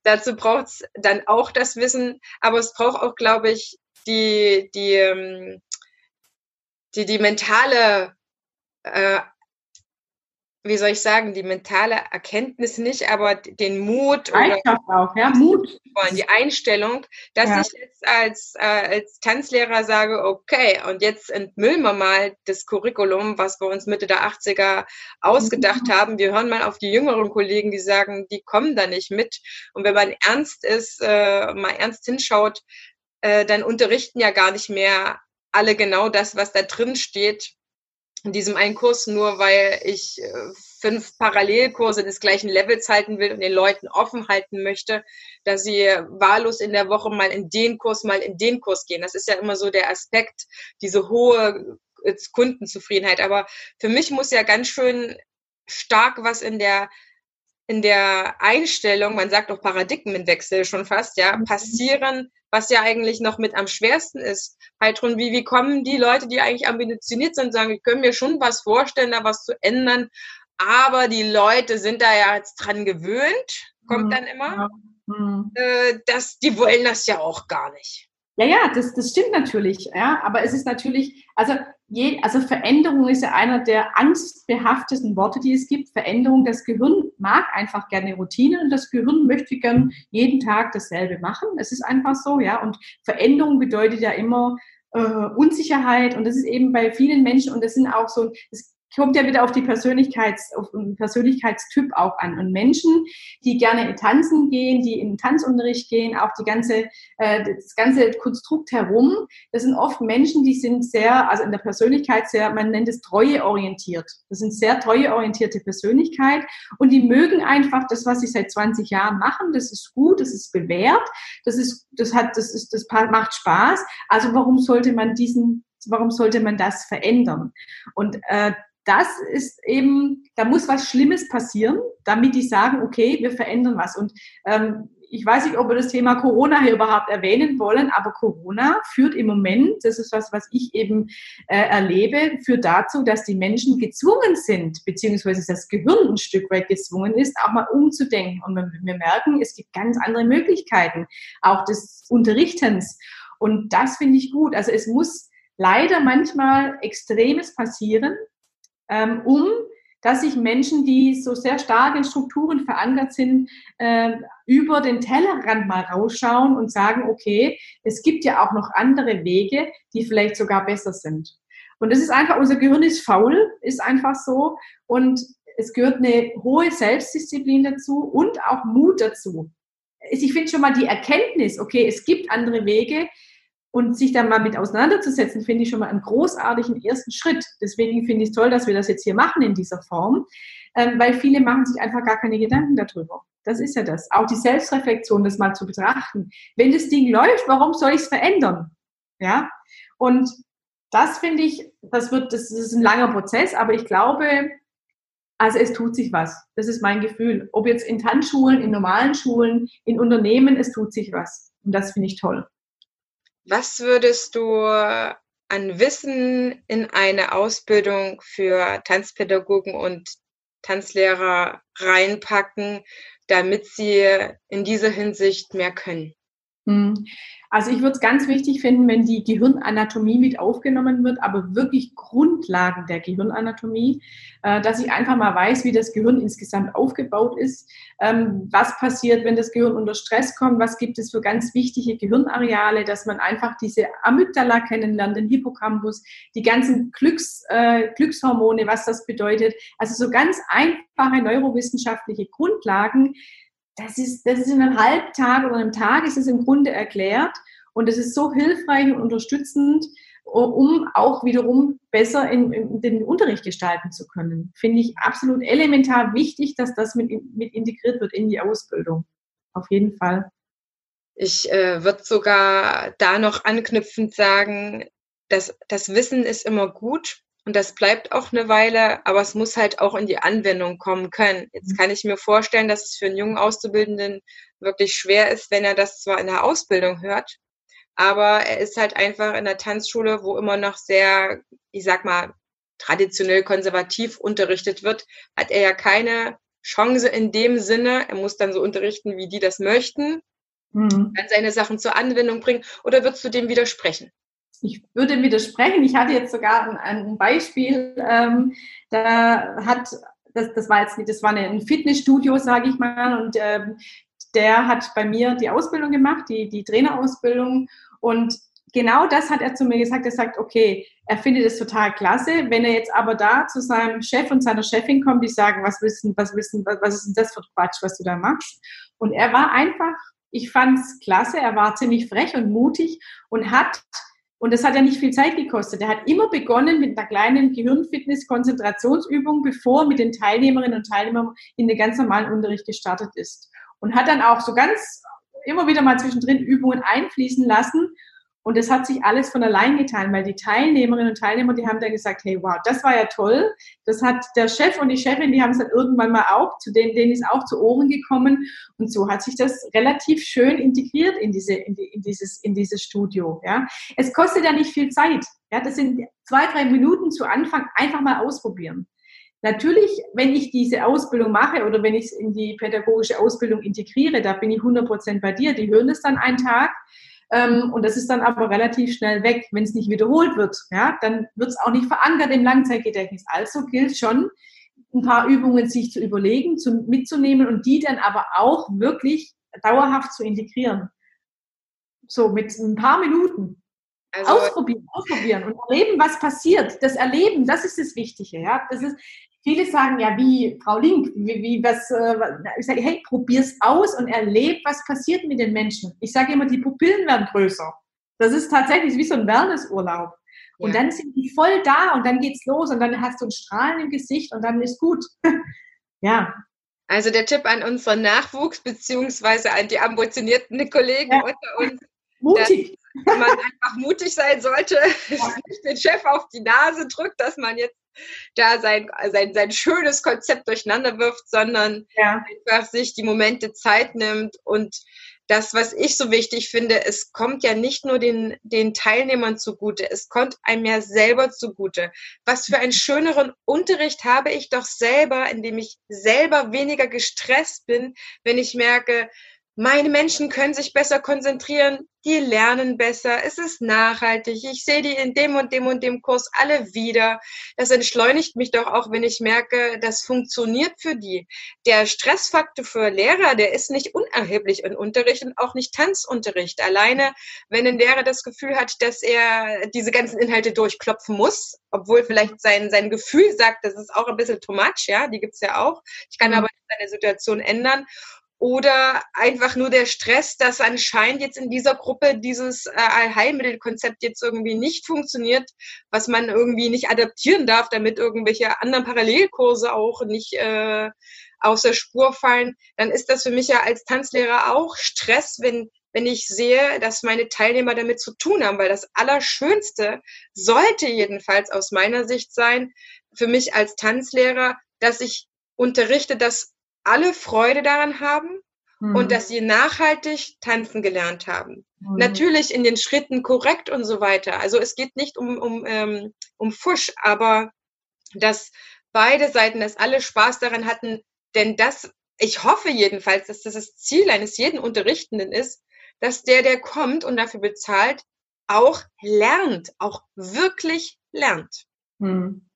Dazu braucht es dann auch das Wissen, aber es braucht auch, glaube ich, die, die, ähm, die, die mentale äh, wie soll ich sagen, die mentale Erkenntnis nicht, aber den Mut oder auch, ja, Mut. die Einstellung, dass ja. ich jetzt als, äh, als Tanzlehrer sage, okay, und jetzt entmüllen wir mal das Curriculum, was wir uns Mitte der 80er ausgedacht mhm. haben. Wir hören mal auf die jüngeren Kollegen, die sagen, die kommen da nicht mit. Und wenn man ernst ist, äh, mal ernst hinschaut, äh, dann unterrichten ja gar nicht mehr alle genau das, was da drin steht, in diesem einen Kurs, nur weil ich äh, fünf Parallelkurse des gleichen Levels halten will und den Leuten offen halten möchte, dass sie wahllos in der Woche mal in den Kurs, mal in den Kurs gehen. Das ist ja immer so der Aspekt, diese hohe äh, Kundenzufriedenheit. Aber für mich muss ja ganz schön stark was in der in der Einstellung, man sagt auch Paradigmenwechsel schon fast, ja, mhm. passieren, was ja eigentlich noch mit am schwersten ist. Heidrun, wie, wie kommen die Leute, die eigentlich ambitioniert sind, sagen, ich können mir schon was vorstellen, da was zu ändern, aber die Leute sind da ja jetzt dran gewöhnt, kommt mhm. dann immer, mhm. äh, dass die wollen das ja auch gar nicht. Ja, ja, das, das stimmt natürlich. Ja, aber es ist natürlich, also, je, also Veränderung ist ja einer der angstbehaftesten Worte, die es gibt. Veränderung, das Gehirn mag einfach gerne Routine und das Gehirn möchte gern jeden Tag dasselbe machen. Es ist einfach so, ja. Und Veränderung bedeutet ja immer äh, Unsicherheit und das ist eben bei vielen Menschen und das sind auch so, das kommt ja wieder auf die Persönlichkeits, auf den Persönlichkeitstyp auch an. Und Menschen, die gerne tanzen gehen, die in Tanzunterricht gehen, auch die ganze, äh, das ganze Konstrukt herum, das sind oft Menschen, die sind sehr, also in der Persönlichkeit sehr, man nennt es treueorientiert. Das sind sehr treueorientierte Persönlichkeit und die mögen einfach das, was sie seit 20 Jahren machen. Das ist gut, das ist bewährt, das ist, das hat, das ist, das macht Spaß. Also warum sollte man diesen warum sollte man das verändern? Und äh, das ist eben, da muss was Schlimmes passieren, damit die sagen, okay, wir verändern was. Und ähm, ich weiß nicht, ob wir das Thema Corona hier überhaupt erwähnen wollen, aber Corona führt im Moment, das ist was, was ich eben äh, erlebe, führt dazu, dass die Menschen gezwungen sind, beziehungsweise das Gehirn ein Stück weit gezwungen ist, auch mal umzudenken. Und wir merken, es gibt ganz andere Möglichkeiten, auch des Unterrichtens. Und das finde ich gut. Also es muss leider manchmal Extremes passieren, ähm, um dass sich Menschen, die so sehr stark in Strukturen verankert sind, äh, über den Tellerrand mal rausschauen und sagen, okay, es gibt ja auch noch andere Wege, die vielleicht sogar besser sind. Und das ist einfach, unser Gehirn ist faul, ist einfach so. Und es gehört eine hohe Selbstdisziplin dazu und auch Mut dazu. Ich finde schon mal die Erkenntnis, okay, es gibt andere Wege, und sich dann mal mit auseinanderzusetzen, finde ich schon mal einen großartigen ersten Schritt. Deswegen finde ich es toll, dass wir das jetzt hier machen in dieser Form, ähm, weil viele machen sich einfach gar keine Gedanken darüber. Das ist ja das. Auch die Selbstreflexion, das mal zu betrachten. Wenn das Ding läuft, warum soll ich es verändern? Ja. Und das finde ich, das wird, das ist ein langer Prozess, aber ich glaube, also es tut sich was. Das ist mein Gefühl. Ob jetzt in Tanzschulen, in normalen Schulen, in Unternehmen, es tut sich was. Und das finde ich toll. Was würdest du an Wissen in eine Ausbildung für Tanzpädagogen und Tanzlehrer reinpacken, damit sie in dieser Hinsicht mehr können? Hm. Also ich würde es ganz wichtig finden, wenn die Gehirnanatomie mit aufgenommen wird, aber wirklich Grundlagen der Gehirnanatomie, äh, dass ich einfach mal weiß, wie das Gehirn insgesamt aufgebaut ist, ähm, was passiert, wenn das Gehirn unter Stress kommt, was gibt es für ganz wichtige Gehirnareale, dass man einfach diese Amygdala kennenlernt, den Hippocampus, die ganzen Glücks, äh, Glückshormone, was das bedeutet. Also so ganz einfache neurowissenschaftliche Grundlagen, das ist, das ist in einem Halbtag oder einem Tag ist es im Grunde erklärt und es ist so hilfreich und unterstützend, um auch wiederum besser in, in den Unterricht gestalten zu können. Finde ich absolut elementar wichtig, dass das mit, mit integriert wird in die Ausbildung. Auf jeden Fall. Ich äh, würde sogar da noch anknüpfend sagen, das, das Wissen ist immer gut und das bleibt auch eine Weile, aber es muss halt auch in die Anwendung kommen können. Jetzt mhm. kann ich mir vorstellen, dass es für einen jungen Auszubildenden wirklich schwer ist, wenn er das zwar in der Ausbildung hört, aber er ist halt einfach in der Tanzschule, wo immer noch sehr, ich sag mal, traditionell konservativ unterrichtet wird, hat er ja keine Chance in dem Sinne. Er muss dann so unterrichten, wie die das möchten, mhm. dann seine Sachen zur Anwendung bringen. Oder würdest du dem widersprechen? Ich würde widersprechen. Ich hatte jetzt sogar ein, ein Beispiel. Ähm, da hat das, das war jetzt das war ein Fitnessstudio, sage ich mal, und ähm, der hat bei mir die Ausbildung gemacht, die, die Trainerausbildung. Und genau das hat er zu mir gesagt. Er sagt, okay, er findet es total klasse. Wenn er jetzt aber da zu seinem Chef und seiner Chefin kommt, die sagen, was wissen, was wissen, was ist denn das für Quatsch, was du da machst? Und er war einfach, ich fand es klasse, er war ziemlich frech und mutig und hat und das hat ja nicht viel Zeit gekostet. Er hat immer begonnen mit einer kleinen Gehirnfitness-Konzentrationsübung, bevor mit den Teilnehmerinnen und Teilnehmern in den ganz normalen Unterricht gestartet ist. Und hat dann auch so ganz immer wieder mal zwischendrin Übungen einfließen lassen und das hat sich alles von allein getan, weil die Teilnehmerinnen und Teilnehmer, die haben dann gesagt, hey, wow, das war ja toll. Das hat der Chef und die Chefin, die haben es dann irgendwann mal auch, zu denen, denen ist auch zu Ohren gekommen. Und so hat sich das relativ schön integriert in diese, in, die, in dieses, in dieses Studio, ja. Es kostet ja nicht viel Zeit. Ja, das sind zwei, drei Minuten zu Anfang einfach mal ausprobieren. Natürlich, wenn ich diese Ausbildung mache oder wenn ich es in die pädagogische Ausbildung integriere, da bin ich 100 Prozent bei dir. Die hören es dann einen Tag ähm, und das ist dann aber relativ schnell weg, wenn es nicht wiederholt wird. Ja, dann wird es auch nicht verankert im Langzeitgedächtnis. Also gilt schon, ein paar Übungen sich zu überlegen, zu, mitzunehmen und die dann aber auch wirklich dauerhaft zu integrieren. So mit ein paar Minuten. Also, ausprobieren, ausprobieren und erleben, was passiert. Das Erleben, das ist das Wichtige. Ja, das ist, viele sagen ja, wie Frau Link, wie, wie was, äh, ich sage, hey, probier's aus und erleb, was passiert mit den Menschen. Ich sage immer, die Pupillen werden größer. Das ist tatsächlich wie so ein Wellnessurlaub. Und ja. dann sind die voll da und dann geht's los und dann hast du ein Strahlen im Gesicht und dann ist gut. ja. Also der Tipp an unseren Nachwuchs beziehungsweise an die ambitionierten Kollegen ja. unter uns. Mutig. Man einfach mutig sein sollte, nicht den Chef auf die Nase drückt, dass man jetzt da sein, sein, sein schönes Konzept durcheinander wirft, sondern ja. einfach sich die Momente Zeit nimmt und das, was ich so wichtig finde, es kommt ja nicht nur den, den Teilnehmern zugute, es kommt einem ja selber zugute. Was für einen schöneren Unterricht habe ich doch selber, indem ich selber weniger gestresst bin, wenn ich merke, meine Menschen können sich besser konzentrieren, die lernen besser, es ist nachhaltig, ich sehe die in dem und dem und dem Kurs alle wieder. Das entschleunigt mich doch auch, wenn ich merke, das funktioniert für die. Der Stressfaktor für Lehrer, der ist nicht unerheblich im Unterricht und auch nicht Tanzunterricht. Alleine, wenn ein Lehrer das Gefühl hat, dass er diese ganzen Inhalte durchklopfen muss, obwohl vielleicht sein, sein Gefühl sagt, das ist auch ein bisschen too much, ja, die gibt's ja auch. Ich kann mhm. aber seine Situation ändern oder einfach nur der Stress, dass anscheinend jetzt in dieser Gruppe dieses äh, Allheilmittelkonzept jetzt irgendwie nicht funktioniert, was man irgendwie nicht adaptieren darf, damit irgendwelche anderen Parallelkurse auch nicht äh, aus der Spur fallen, dann ist das für mich ja als Tanzlehrer auch Stress, wenn wenn ich sehe, dass meine Teilnehmer damit zu tun haben, weil das Allerschönste sollte jedenfalls aus meiner Sicht sein, für mich als Tanzlehrer, dass ich unterrichte, dass alle Freude daran haben mhm. und dass sie nachhaltig tanzen gelernt haben. Mhm. Natürlich in den Schritten korrekt und so weiter. Also es geht nicht um, um, ähm, um Fusch, aber dass beide Seiten, dass alle Spaß daran hatten, denn das, ich hoffe jedenfalls, dass das das Ziel eines jeden Unterrichtenden ist, dass der, der kommt und dafür bezahlt, auch lernt, auch wirklich lernt. Hm.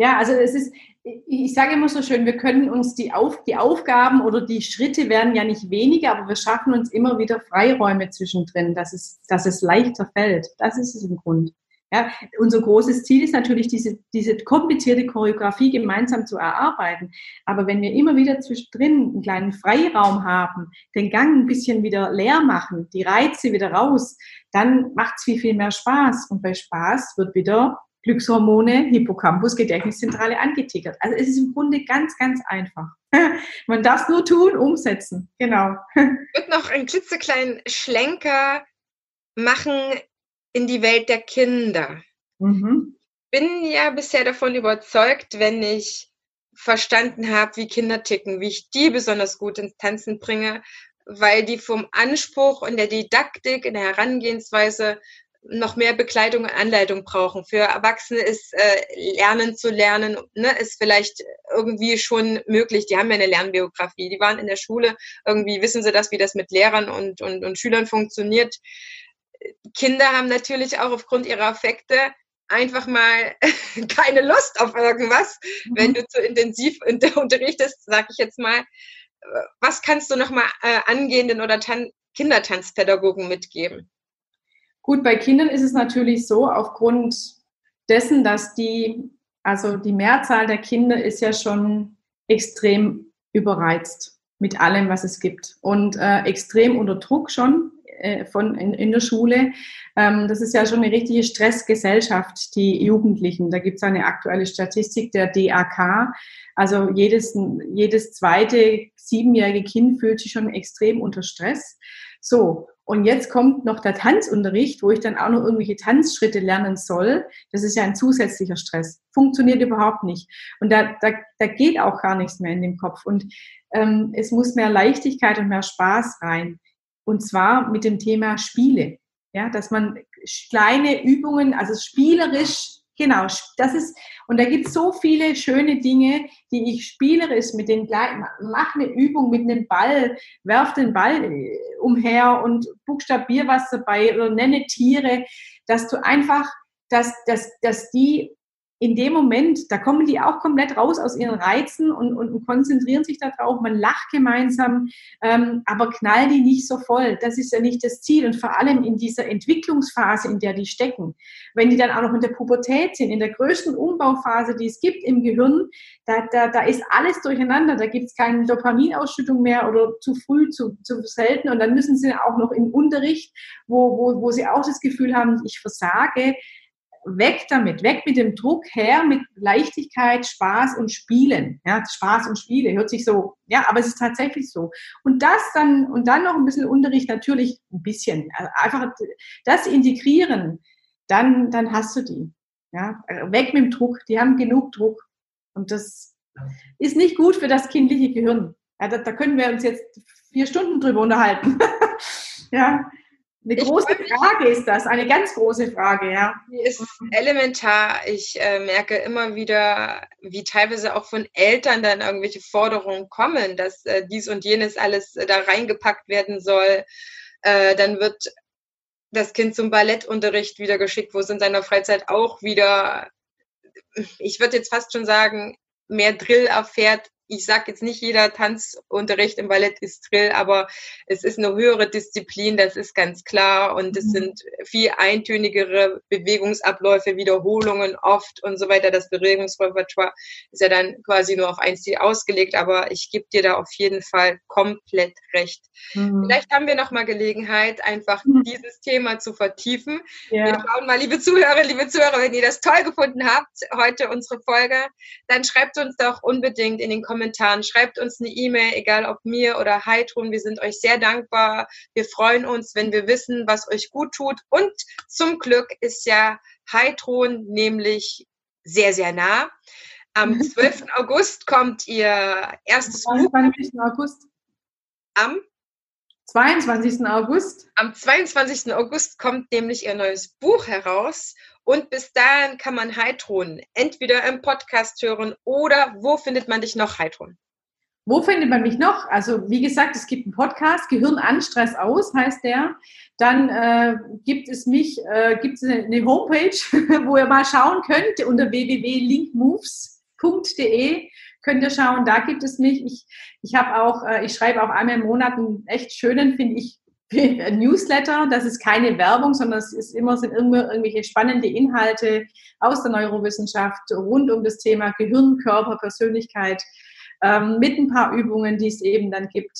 Ja, also es ist, ich sage immer so schön, wir können uns die, Auf, die Aufgaben oder die Schritte werden ja nicht weniger, aber wir schaffen uns immer wieder Freiräume zwischendrin, dass es, dass es leichter fällt. Das ist es im Grund. Ja, unser großes Ziel ist natürlich, diese, diese komplizierte Choreografie gemeinsam zu erarbeiten. Aber wenn wir immer wieder zwischendrin einen kleinen Freiraum haben, den Gang ein bisschen wieder leer machen, die Reize wieder raus, dann macht es viel, viel mehr Spaß. Und bei Spaß wird wieder Glückshormone, Hippocampus, Gedächtniszentrale angetickert. Also es ist im Grunde ganz, ganz einfach. Man darf es nur tun, umsetzen. Genau. Ich würde noch einen klitzekleinen Schlenker machen in die Welt der Kinder. Mhm. Bin ja bisher davon überzeugt, wenn ich verstanden habe, wie Kinder ticken, wie ich die besonders gut ins Tanzen bringe, weil die vom Anspruch und der Didaktik, in der Herangehensweise noch mehr Bekleidung und Anleitung brauchen. Für Erwachsene ist äh, Lernen zu lernen, ne, ist vielleicht irgendwie schon möglich. Die haben ja eine Lernbiografie. Die waren in der Schule, irgendwie wissen sie das, wie das mit Lehrern und, und, und Schülern funktioniert. Kinder haben natürlich auch aufgrund ihrer Affekte einfach mal keine Lust auf irgendwas, mhm. wenn du zu intensiv unterrichtest, sag ich jetzt mal. Was kannst du nochmal äh, angehenden oder Tan Kindertanzpädagogen mitgeben? Gut, bei Kindern ist es natürlich so, aufgrund dessen, dass die, also die Mehrzahl der Kinder ist ja schon extrem überreizt mit allem, was es gibt und äh, extrem unter Druck schon äh, von in, in, der Schule. Ähm, das ist ja schon eine richtige Stressgesellschaft, die Jugendlichen. Da gibt es eine aktuelle Statistik der DAK. Also jedes, jedes zweite siebenjährige Kind fühlt sich schon extrem unter Stress. So, und jetzt kommt noch der Tanzunterricht, wo ich dann auch noch irgendwelche Tanzschritte lernen soll. Das ist ja ein zusätzlicher Stress. Funktioniert überhaupt nicht. Und da, da, da geht auch gar nichts mehr in dem Kopf. Und ähm, es muss mehr Leichtigkeit und mehr Spaß rein. Und zwar mit dem Thema Spiele. Ja, dass man kleine Übungen, also spielerisch Genau, das ist, und da gibt es so viele schöne Dinge, die ich spielerisch mit den kleinen, mach eine Übung mit einem Ball, werf den Ball äh, umher und buchstabier was dabei oder nenne Tiere, dass du einfach, dass, dass, dass die in dem Moment, da kommen die auch komplett raus aus ihren Reizen und, und, und konzentrieren sich darauf, man lacht gemeinsam, ähm, aber knall die nicht so voll. Das ist ja nicht das Ziel. Und vor allem in dieser Entwicklungsphase, in der die stecken, wenn die dann auch noch in der Pubertät sind, in der größten Umbauphase, die es gibt im Gehirn, da, da, da ist alles durcheinander. Da gibt es keine Dopaminausschüttung mehr oder zu früh, zu, zu selten. Und dann müssen sie auch noch im Unterricht, wo, wo, wo sie auch das Gefühl haben, ich versage, weg damit, weg mit dem Druck, her mit Leichtigkeit, Spaß und Spielen. Ja, Spaß und Spiele hört sich so, ja, aber es ist tatsächlich so. Und das dann, und dann noch ein bisschen Unterricht, natürlich ein bisschen, also einfach das integrieren, dann, dann hast du die. Ja, weg mit dem Druck, die haben genug Druck. Und das ist nicht gut für das kindliche Gehirn. Ja, da, da können wir uns jetzt vier Stunden drüber unterhalten. ja, eine große Frage ist das, eine ganz große Frage, ja. Die ist elementar. Ich äh, merke immer wieder, wie teilweise auch von Eltern dann irgendwelche Forderungen kommen, dass äh, dies und jenes alles äh, da reingepackt werden soll. Äh, dann wird das Kind zum Ballettunterricht wieder geschickt, wo es in seiner Freizeit auch wieder, ich würde jetzt fast schon sagen, mehr Drill erfährt ich sage jetzt nicht jeder Tanzunterricht im Ballett ist Drill, aber es ist eine höhere Disziplin, das ist ganz klar. Und es mhm. sind viel eintönigere Bewegungsabläufe, Wiederholungen oft und so weiter. Das Bewegungsrepertoire ist ja dann quasi nur auf ein Ziel ausgelegt, aber ich gebe dir da auf jeden Fall komplett recht. Mhm. Vielleicht haben wir noch mal Gelegenheit, einfach mhm. dieses Thema zu vertiefen. Ja. Wir schauen mal, liebe Zuhörer, liebe Zuhörer, wenn ihr das toll gefunden habt, heute unsere Folge, dann schreibt uns doch unbedingt in den Kommentaren, Kommentaren. Schreibt uns eine E-Mail, egal ob mir oder Heidrun. Wir sind euch sehr dankbar. Wir freuen uns, wenn wir wissen, was euch gut tut. Und zum Glück ist ja Heidrun nämlich sehr, sehr nah. Am 12. August kommt ihr erstes 22. Buch. August. Am 22. August. Am 22. August kommt nämlich ihr neues Buch heraus und bis dahin kann man Heidrun entweder im Podcast hören oder wo findet man dich noch, Heidrun? Wo findet man mich noch? Also wie gesagt, es gibt einen Podcast, Gehirn an, Stress aus heißt der. Dann äh, gibt es mich, äh, gibt es eine, Homepage, wo ihr mal schauen könnt unter www.linkmoves.de könnt ihr schauen, da gibt es mich. Ich, ich habe auch, äh, ich schreibe auch einmal im Monat einen echt schönen, finde ich, Newsletter. Das ist keine Werbung, sondern es ist immer, sind irgendwelche spannende Inhalte aus der Neurowissenschaft rund um das Thema Gehirn, Körper, Persönlichkeit ähm, mit ein paar Übungen, die es eben dann gibt.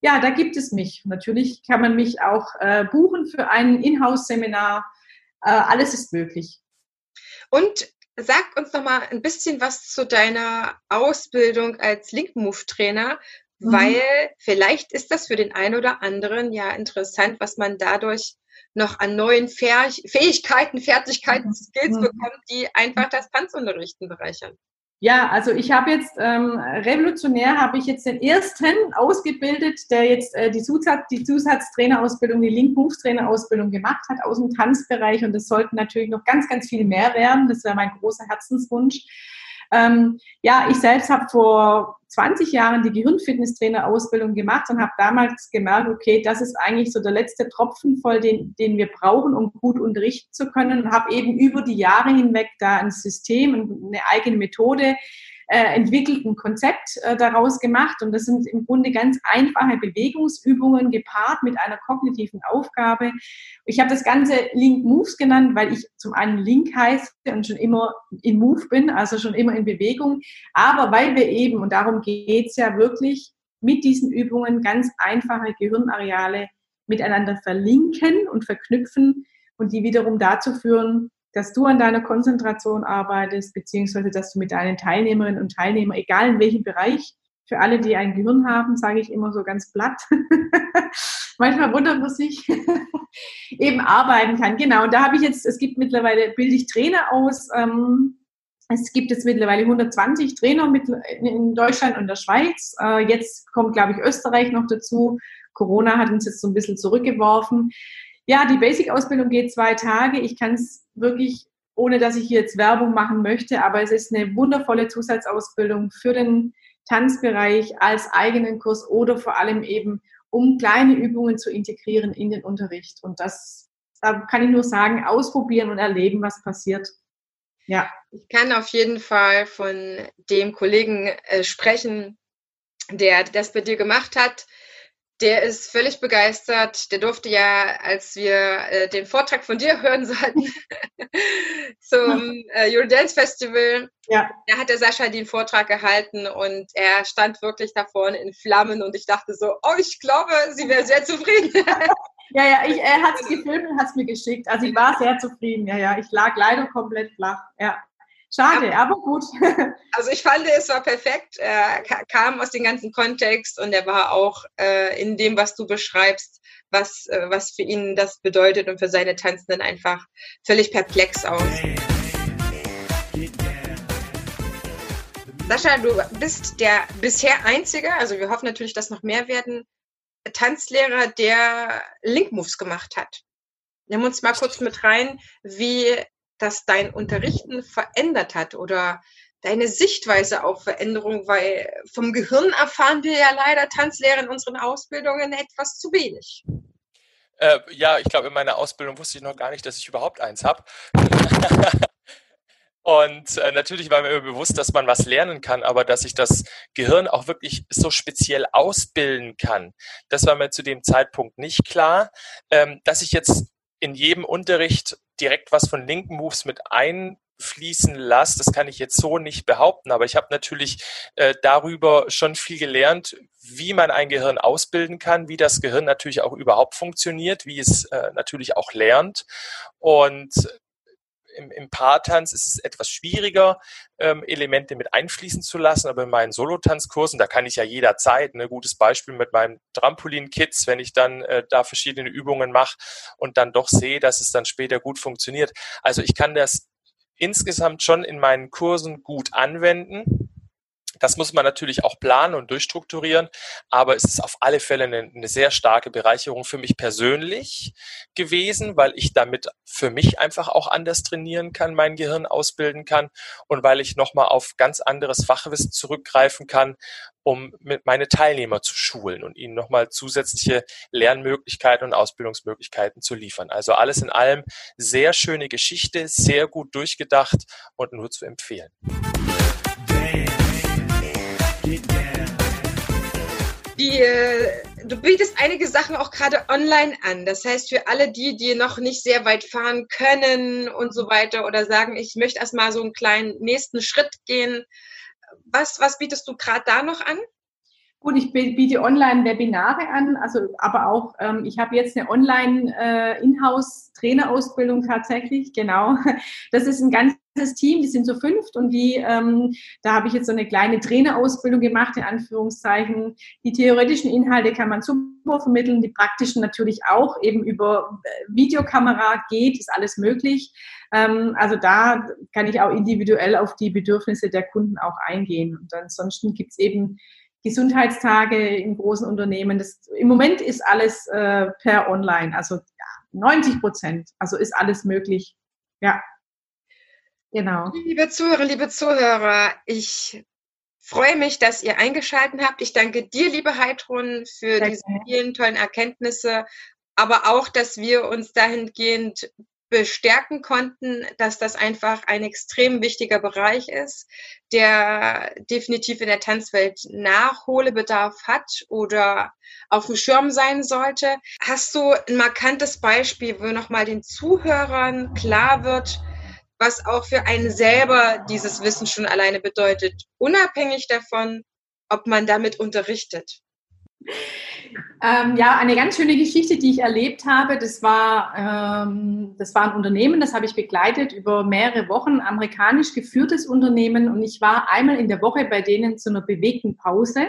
Ja, da gibt es mich. Natürlich kann man mich auch äh, buchen für ein Inhouse-Seminar. Äh, alles ist möglich. Und sag uns noch mal ein bisschen was zu deiner Ausbildung als Link Move Trainer. Mhm. Weil vielleicht ist das für den einen oder anderen ja interessant, was man dadurch noch an neuen Fähigkeiten, Fertigkeiten, mhm. Skills mhm. bekommt, die einfach das Tanzunterrichten bereichern? Ja, also ich habe jetzt ähm, revolutionär habe ich jetzt den ersten ausgebildet, der jetzt äh, die, Zusatz, die Zusatztrainerausbildung, die Link Moves Trainerausbildung gemacht hat aus dem Tanzbereich und es sollten natürlich noch ganz, ganz viel mehr werden. Das wäre mein großer Herzenswunsch. Ähm, ja, ich selbst habe vor 20 Jahren die Gehirnfitnesstrainer-Ausbildung gemacht und habe damals gemerkt, okay, das ist eigentlich so der letzte Tropfen voll, den, den wir brauchen, um gut unterrichten zu können. Und habe eben über die Jahre hinweg da ein System, eine eigene Methode äh, entwickelten Konzept äh, daraus gemacht. Und das sind im Grunde ganz einfache Bewegungsübungen gepaart mit einer kognitiven Aufgabe. Ich habe das Ganze Link Moves genannt, weil ich zum einen Link heiße und schon immer im Move bin, also schon immer in Bewegung. Aber weil wir eben, und darum geht es ja wirklich, mit diesen Übungen ganz einfache Gehirnareale miteinander verlinken und verknüpfen und die wiederum dazu führen, dass du an deiner Konzentration arbeitest, beziehungsweise dass du mit deinen Teilnehmerinnen und Teilnehmern, egal in welchem Bereich, für alle, die ein Gehirn haben, sage ich immer so ganz platt, manchmal wundert man sich, eben arbeiten kann. Genau, und da habe ich jetzt, es gibt mittlerweile, bilde ich Trainer aus, ähm, es gibt jetzt mittlerweile 120 Trainer mit, in Deutschland und der Schweiz. Äh, jetzt kommt, glaube ich, Österreich noch dazu. Corona hat uns jetzt so ein bisschen zurückgeworfen. Ja, die Basic-Ausbildung geht zwei Tage. Ich kann es wirklich, ohne dass ich jetzt Werbung machen möchte, aber es ist eine wundervolle Zusatzausbildung für den Tanzbereich als eigenen Kurs oder vor allem eben, um kleine Übungen zu integrieren in den Unterricht. Und das, da kann ich nur sagen, ausprobieren und erleben, was passiert. Ja. Ich kann auf jeden Fall von dem Kollegen äh, sprechen, der das bei dir gemacht hat. Der ist völlig begeistert. Der durfte ja, als wir äh, den Vortrag von dir hören sollten, zum äh, Eurodance Festival, ja. da hat der Sascha den Vortrag gehalten und er stand wirklich da vorne in Flammen und ich dachte so, oh, ich glaube, sie wäre sehr zufrieden. ja, ja, ich, er hat es gefilmt und hat es mir geschickt. Also ich war sehr zufrieden. Ja, ja, ich lag leider komplett flach. Ja. Schade, aber, aber gut. also ich fand, es war perfekt. Er kam aus dem ganzen Kontext und er war auch äh, in dem, was du beschreibst, was, äh, was für ihn das bedeutet und für seine Tanzenden einfach völlig perplex aus. Sascha, du bist der bisher einzige, also wir hoffen natürlich, dass noch mehr werden, Tanzlehrer, der Link Moves gemacht hat. Nimm uns mal kurz mit rein, wie das dein Unterrichten verändert hat oder deine Sichtweise auf Veränderung, weil vom Gehirn erfahren wir ja leider Tanzlehrer in unseren Ausbildungen etwas zu wenig. Äh, ja, ich glaube, in meiner Ausbildung wusste ich noch gar nicht, dass ich überhaupt eins habe. Und äh, natürlich war mir bewusst, dass man was lernen kann, aber dass ich das Gehirn auch wirklich so speziell ausbilden kann, das war mir zu dem Zeitpunkt nicht klar. Ähm, dass ich jetzt in jedem Unterricht direkt was von linken Moves mit einfließen lasse, das kann ich jetzt so nicht behaupten, aber ich habe natürlich äh, darüber schon viel gelernt, wie man ein Gehirn ausbilden kann, wie das Gehirn natürlich auch überhaupt funktioniert, wie es äh, natürlich auch lernt. Und im, im Paartanz ist es etwas schwieriger, ähm, Elemente mit einfließen zu lassen, aber in meinen Solotanzkursen, da kann ich ja jederzeit, ein ne, gutes Beispiel mit meinem Trampolin-Kids, wenn ich dann äh, da verschiedene Übungen mache und dann doch sehe, dass es dann später gut funktioniert. Also ich kann das insgesamt schon in meinen Kursen gut anwenden das muss man natürlich auch planen und durchstrukturieren, aber es ist auf alle Fälle eine, eine sehr starke Bereicherung für mich persönlich gewesen, weil ich damit für mich einfach auch anders trainieren kann, mein Gehirn ausbilden kann und weil ich nochmal auf ganz anderes Fachwissen zurückgreifen kann, um mit meine Teilnehmer zu schulen und ihnen nochmal zusätzliche Lernmöglichkeiten und Ausbildungsmöglichkeiten zu liefern. Also alles in allem sehr schöne Geschichte, sehr gut durchgedacht und nur zu empfehlen. Die, äh, du bietest einige Sachen auch gerade online an. Das heißt, für alle die, die noch nicht sehr weit fahren können und so weiter oder sagen, ich möchte erstmal so einen kleinen nächsten Schritt gehen, was, was bietest du gerade da noch an? Gut, ich biete Online-Webinare an, also aber auch, ähm, ich habe jetzt eine Online-Inhouse-Trainerausbildung äh, tatsächlich, genau. Das ist ein ganzes Team, die sind so fünft und die, ähm, da habe ich jetzt so eine kleine Trainerausbildung gemacht, in Anführungszeichen. Die theoretischen Inhalte kann man super vermitteln, die praktischen natürlich auch, eben über äh, Videokamera geht, ist alles möglich. Ähm, also da kann ich auch individuell auf die Bedürfnisse der Kunden auch eingehen. Und ansonsten gibt es eben Gesundheitstage in großen Unternehmen. Das, Im Moment ist alles äh, per Online, also ja, 90 Prozent. Also ist alles möglich. Ja, genau. Liebe Zuhörer, liebe Zuhörer, ich freue mich, dass ihr eingeschaltet habt. Ich danke dir, liebe Heidrun, für Sehr diese vielen tollen Erkenntnisse, aber auch, dass wir uns dahingehend bestärken konnten, dass das einfach ein extrem wichtiger Bereich ist, der definitiv in der Tanzwelt Nachholbedarf hat oder auf dem Schirm sein sollte. Hast du ein markantes Beispiel, wo nochmal den Zuhörern klar wird, was auch für einen selber dieses Wissen schon alleine bedeutet, unabhängig davon, ob man damit unterrichtet? Ähm, ja, eine ganz schöne Geschichte, die ich erlebt habe. Das war, ähm, das war ein Unternehmen, das habe ich begleitet über mehrere Wochen, amerikanisch geführtes Unternehmen. Und ich war einmal in der Woche bei denen zu einer bewegten Pause.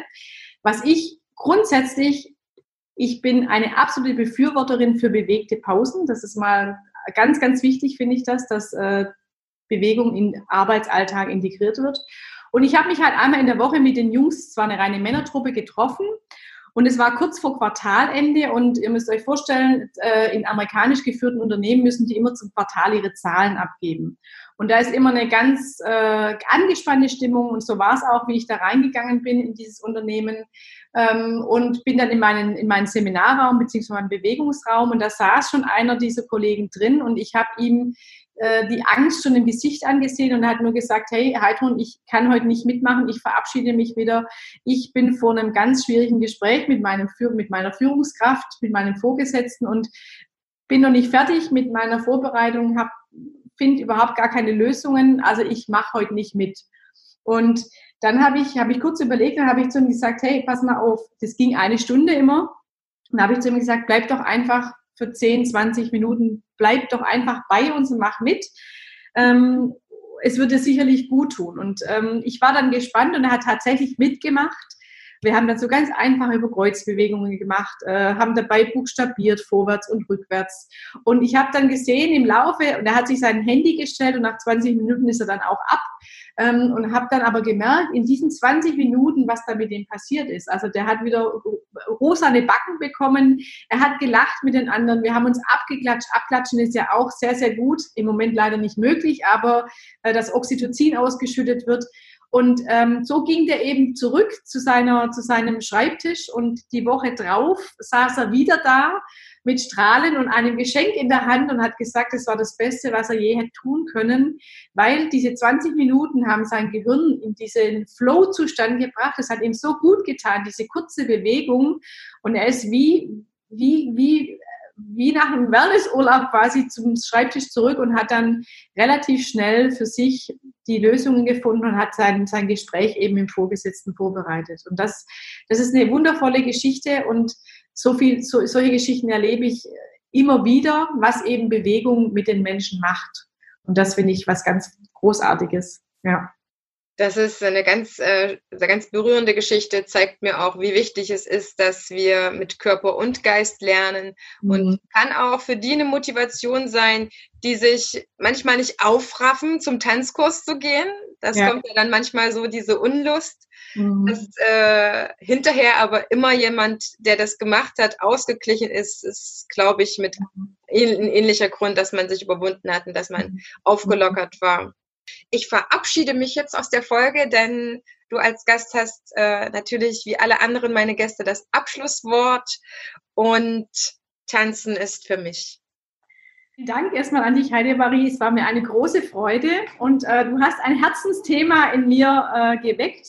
Was ich grundsätzlich, ich bin eine absolute Befürworterin für bewegte Pausen. Das ist mal ganz, ganz wichtig, finde ich das, dass äh, Bewegung in Arbeitsalltag integriert wird. Und ich habe mich halt einmal in der Woche mit den Jungs, zwar eine reine Männertruppe, getroffen und es war kurz vor Quartalende und ihr müsst euch vorstellen, äh, in amerikanisch geführten Unternehmen müssen die immer zum Quartal ihre Zahlen abgeben. Und da ist immer eine ganz äh, angespannte Stimmung und so war es auch, wie ich da reingegangen bin in dieses Unternehmen ähm, und bin dann in meinen, in meinen Seminarraum beziehungsweise meinen Bewegungsraum und da saß schon einer dieser Kollegen drin und ich habe ihm äh, die Angst schon im Gesicht angesehen und hat nur gesagt, hey Heidrun, ich kann heute nicht mitmachen, ich verabschiede mich wieder. Ich bin vor einem ganz schwierigen Gespräch mit, meinem, mit meiner Führungskraft, mit meinem Vorgesetzten und bin noch nicht fertig mit meiner Vorbereitung, finde überhaupt gar keine Lösungen, also ich mache heute nicht mit. Und dann habe ich, hab ich kurz überlegt, dann habe ich zu ihm gesagt, hey, pass mal auf, das ging eine Stunde immer. Dann habe ich zu ihm gesagt, bleib doch einfach für 10, 20 Minuten, bleib doch einfach bei uns und mach mit. Ähm, es würde sicherlich gut tun. Und ähm, ich war dann gespannt und er hat tatsächlich mitgemacht. Wir haben dann so ganz einfache Überkreuzbewegungen gemacht, äh, haben dabei buchstabiert, vorwärts und rückwärts. Und ich habe dann gesehen im Laufe, und er hat sich sein Handy gestellt und nach 20 Minuten ist er dann auch ab ähm, und habe dann aber gemerkt, in diesen 20 Minuten, was da mit dem passiert ist. Also der hat wieder rosane Backen bekommen, er hat gelacht mit den anderen, wir haben uns abgeklatscht. Abklatschen ist ja auch sehr, sehr gut, im Moment leider nicht möglich, aber äh, dass Oxytocin ausgeschüttet wird. Und ähm, so ging der eben zurück zu, seiner, zu seinem Schreibtisch und die Woche drauf saß er wieder da mit Strahlen und einem Geschenk in der Hand und hat gesagt, es war das Beste, was er je hätte tun können, weil diese 20 Minuten haben sein Gehirn in diesen Flow-Zustand gebracht. Es hat ihm so gut getan, diese kurze Bewegung. Und er ist wie, wie, wie, wie nach einem Wellnessurlaub quasi zum Schreibtisch zurück und hat dann relativ schnell für sich die Lösungen gefunden und hat sein, sein Gespräch eben im Vorgesetzten vorbereitet. Und das, das ist eine wundervolle Geschichte und so viel, so, solche Geschichten erlebe ich immer wieder, was eben Bewegung mit den Menschen macht. Und das finde ich was ganz Großartiges. Ja. Das ist eine ganz, äh, eine ganz berührende Geschichte, zeigt mir auch, wie wichtig es ist, dass wir mit Körper und Geist lernen mhm. und kann auch für die eine Motivation sein, die sich manchmal nicht aufraffen, zum Tanzkurs zu gehen. Das ja. kommt ja dann manchmal so diese Unlust, mhm. dass äh, hinterher aber immer jemand, der das gemacht hat, ausgeglichen ist, ist, glaube ich, mit mhm. ein ähnlicher Grund, dass man sich überwunden hat und dass man mhm. aufgelockert war. Ich verabschiede mich jetzt aus der Folge, denn du als Gast hast äh, natürlich wie alle anderen meine Gäste das Abschlusswort und Tanzen ist für mich. Vielen Dank erstmal an dich, Heidemarie. Es war mir eine große Freude und äh, du hast ein Herzensthema in mir äh, geweckt.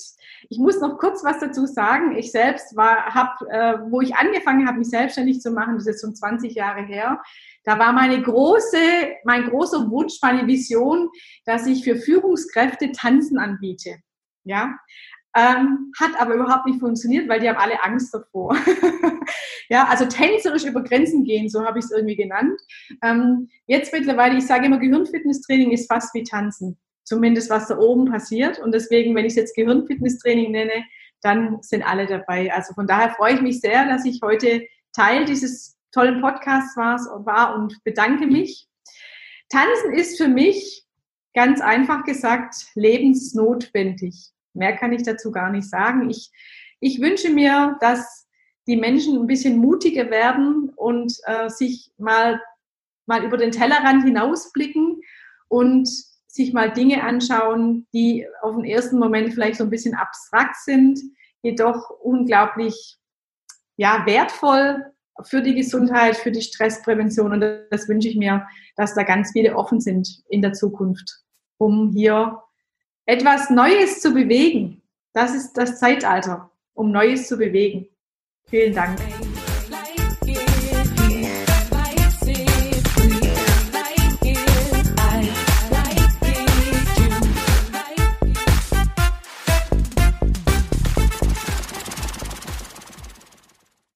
Ich muss noch kurz was dazu sagen. Ich selbst war, hab, äh, wo ich angefangen habe, mich selbstständig zu machen, das ist schon 20 Jahre her, da war meine große, mein großer Wunsch, meine Vision, dass ich für Führungskräfte Tanzen anbiete. Ja, ähm, hat aber überhaupt nicht funktioniert, weil die haben alle Angst davor. ja, also tänzerisch über Grenzen gehen, so habe ich es irgendwie genannt. Ähm, jetzt mittlerweile, ich sage immer, Gehirnfitnesstraining ist fast wie Tanzen. Zumindest was da oben passiert. Und deswegen, wenn ich es jetzt Gehirnfitnesstraining nenne, dann sind alle dabei. Also von daher freue ich mich sehr, dass ich heute Teil dieses tollen Podcasts war und bedanke mich. Tanzen ist für mich ganz einfach gesagt lebensnotwendig. Mehr kann ich dazu gar nicht sagen. Ich, ich wünsche mir, dass die Menschen ein bisschen mutiger werden und äh, sich mal, mal über den Tellerrand hinausblicken und sich mal Dinge anschauen, die auf den ersten Moment vielleicht so ein bisschen abstrakt sind, jedoch unglaublich ja, wertvoll für die Gesundheit, für die Stressprävention. Und das wünsche ich mir, dass da ganz viele offen sind in der Zukunft, um hier etwas Neues zu bewegen. Das ist das Zeitalter, um Neues zu bewegen. Vielen Dank.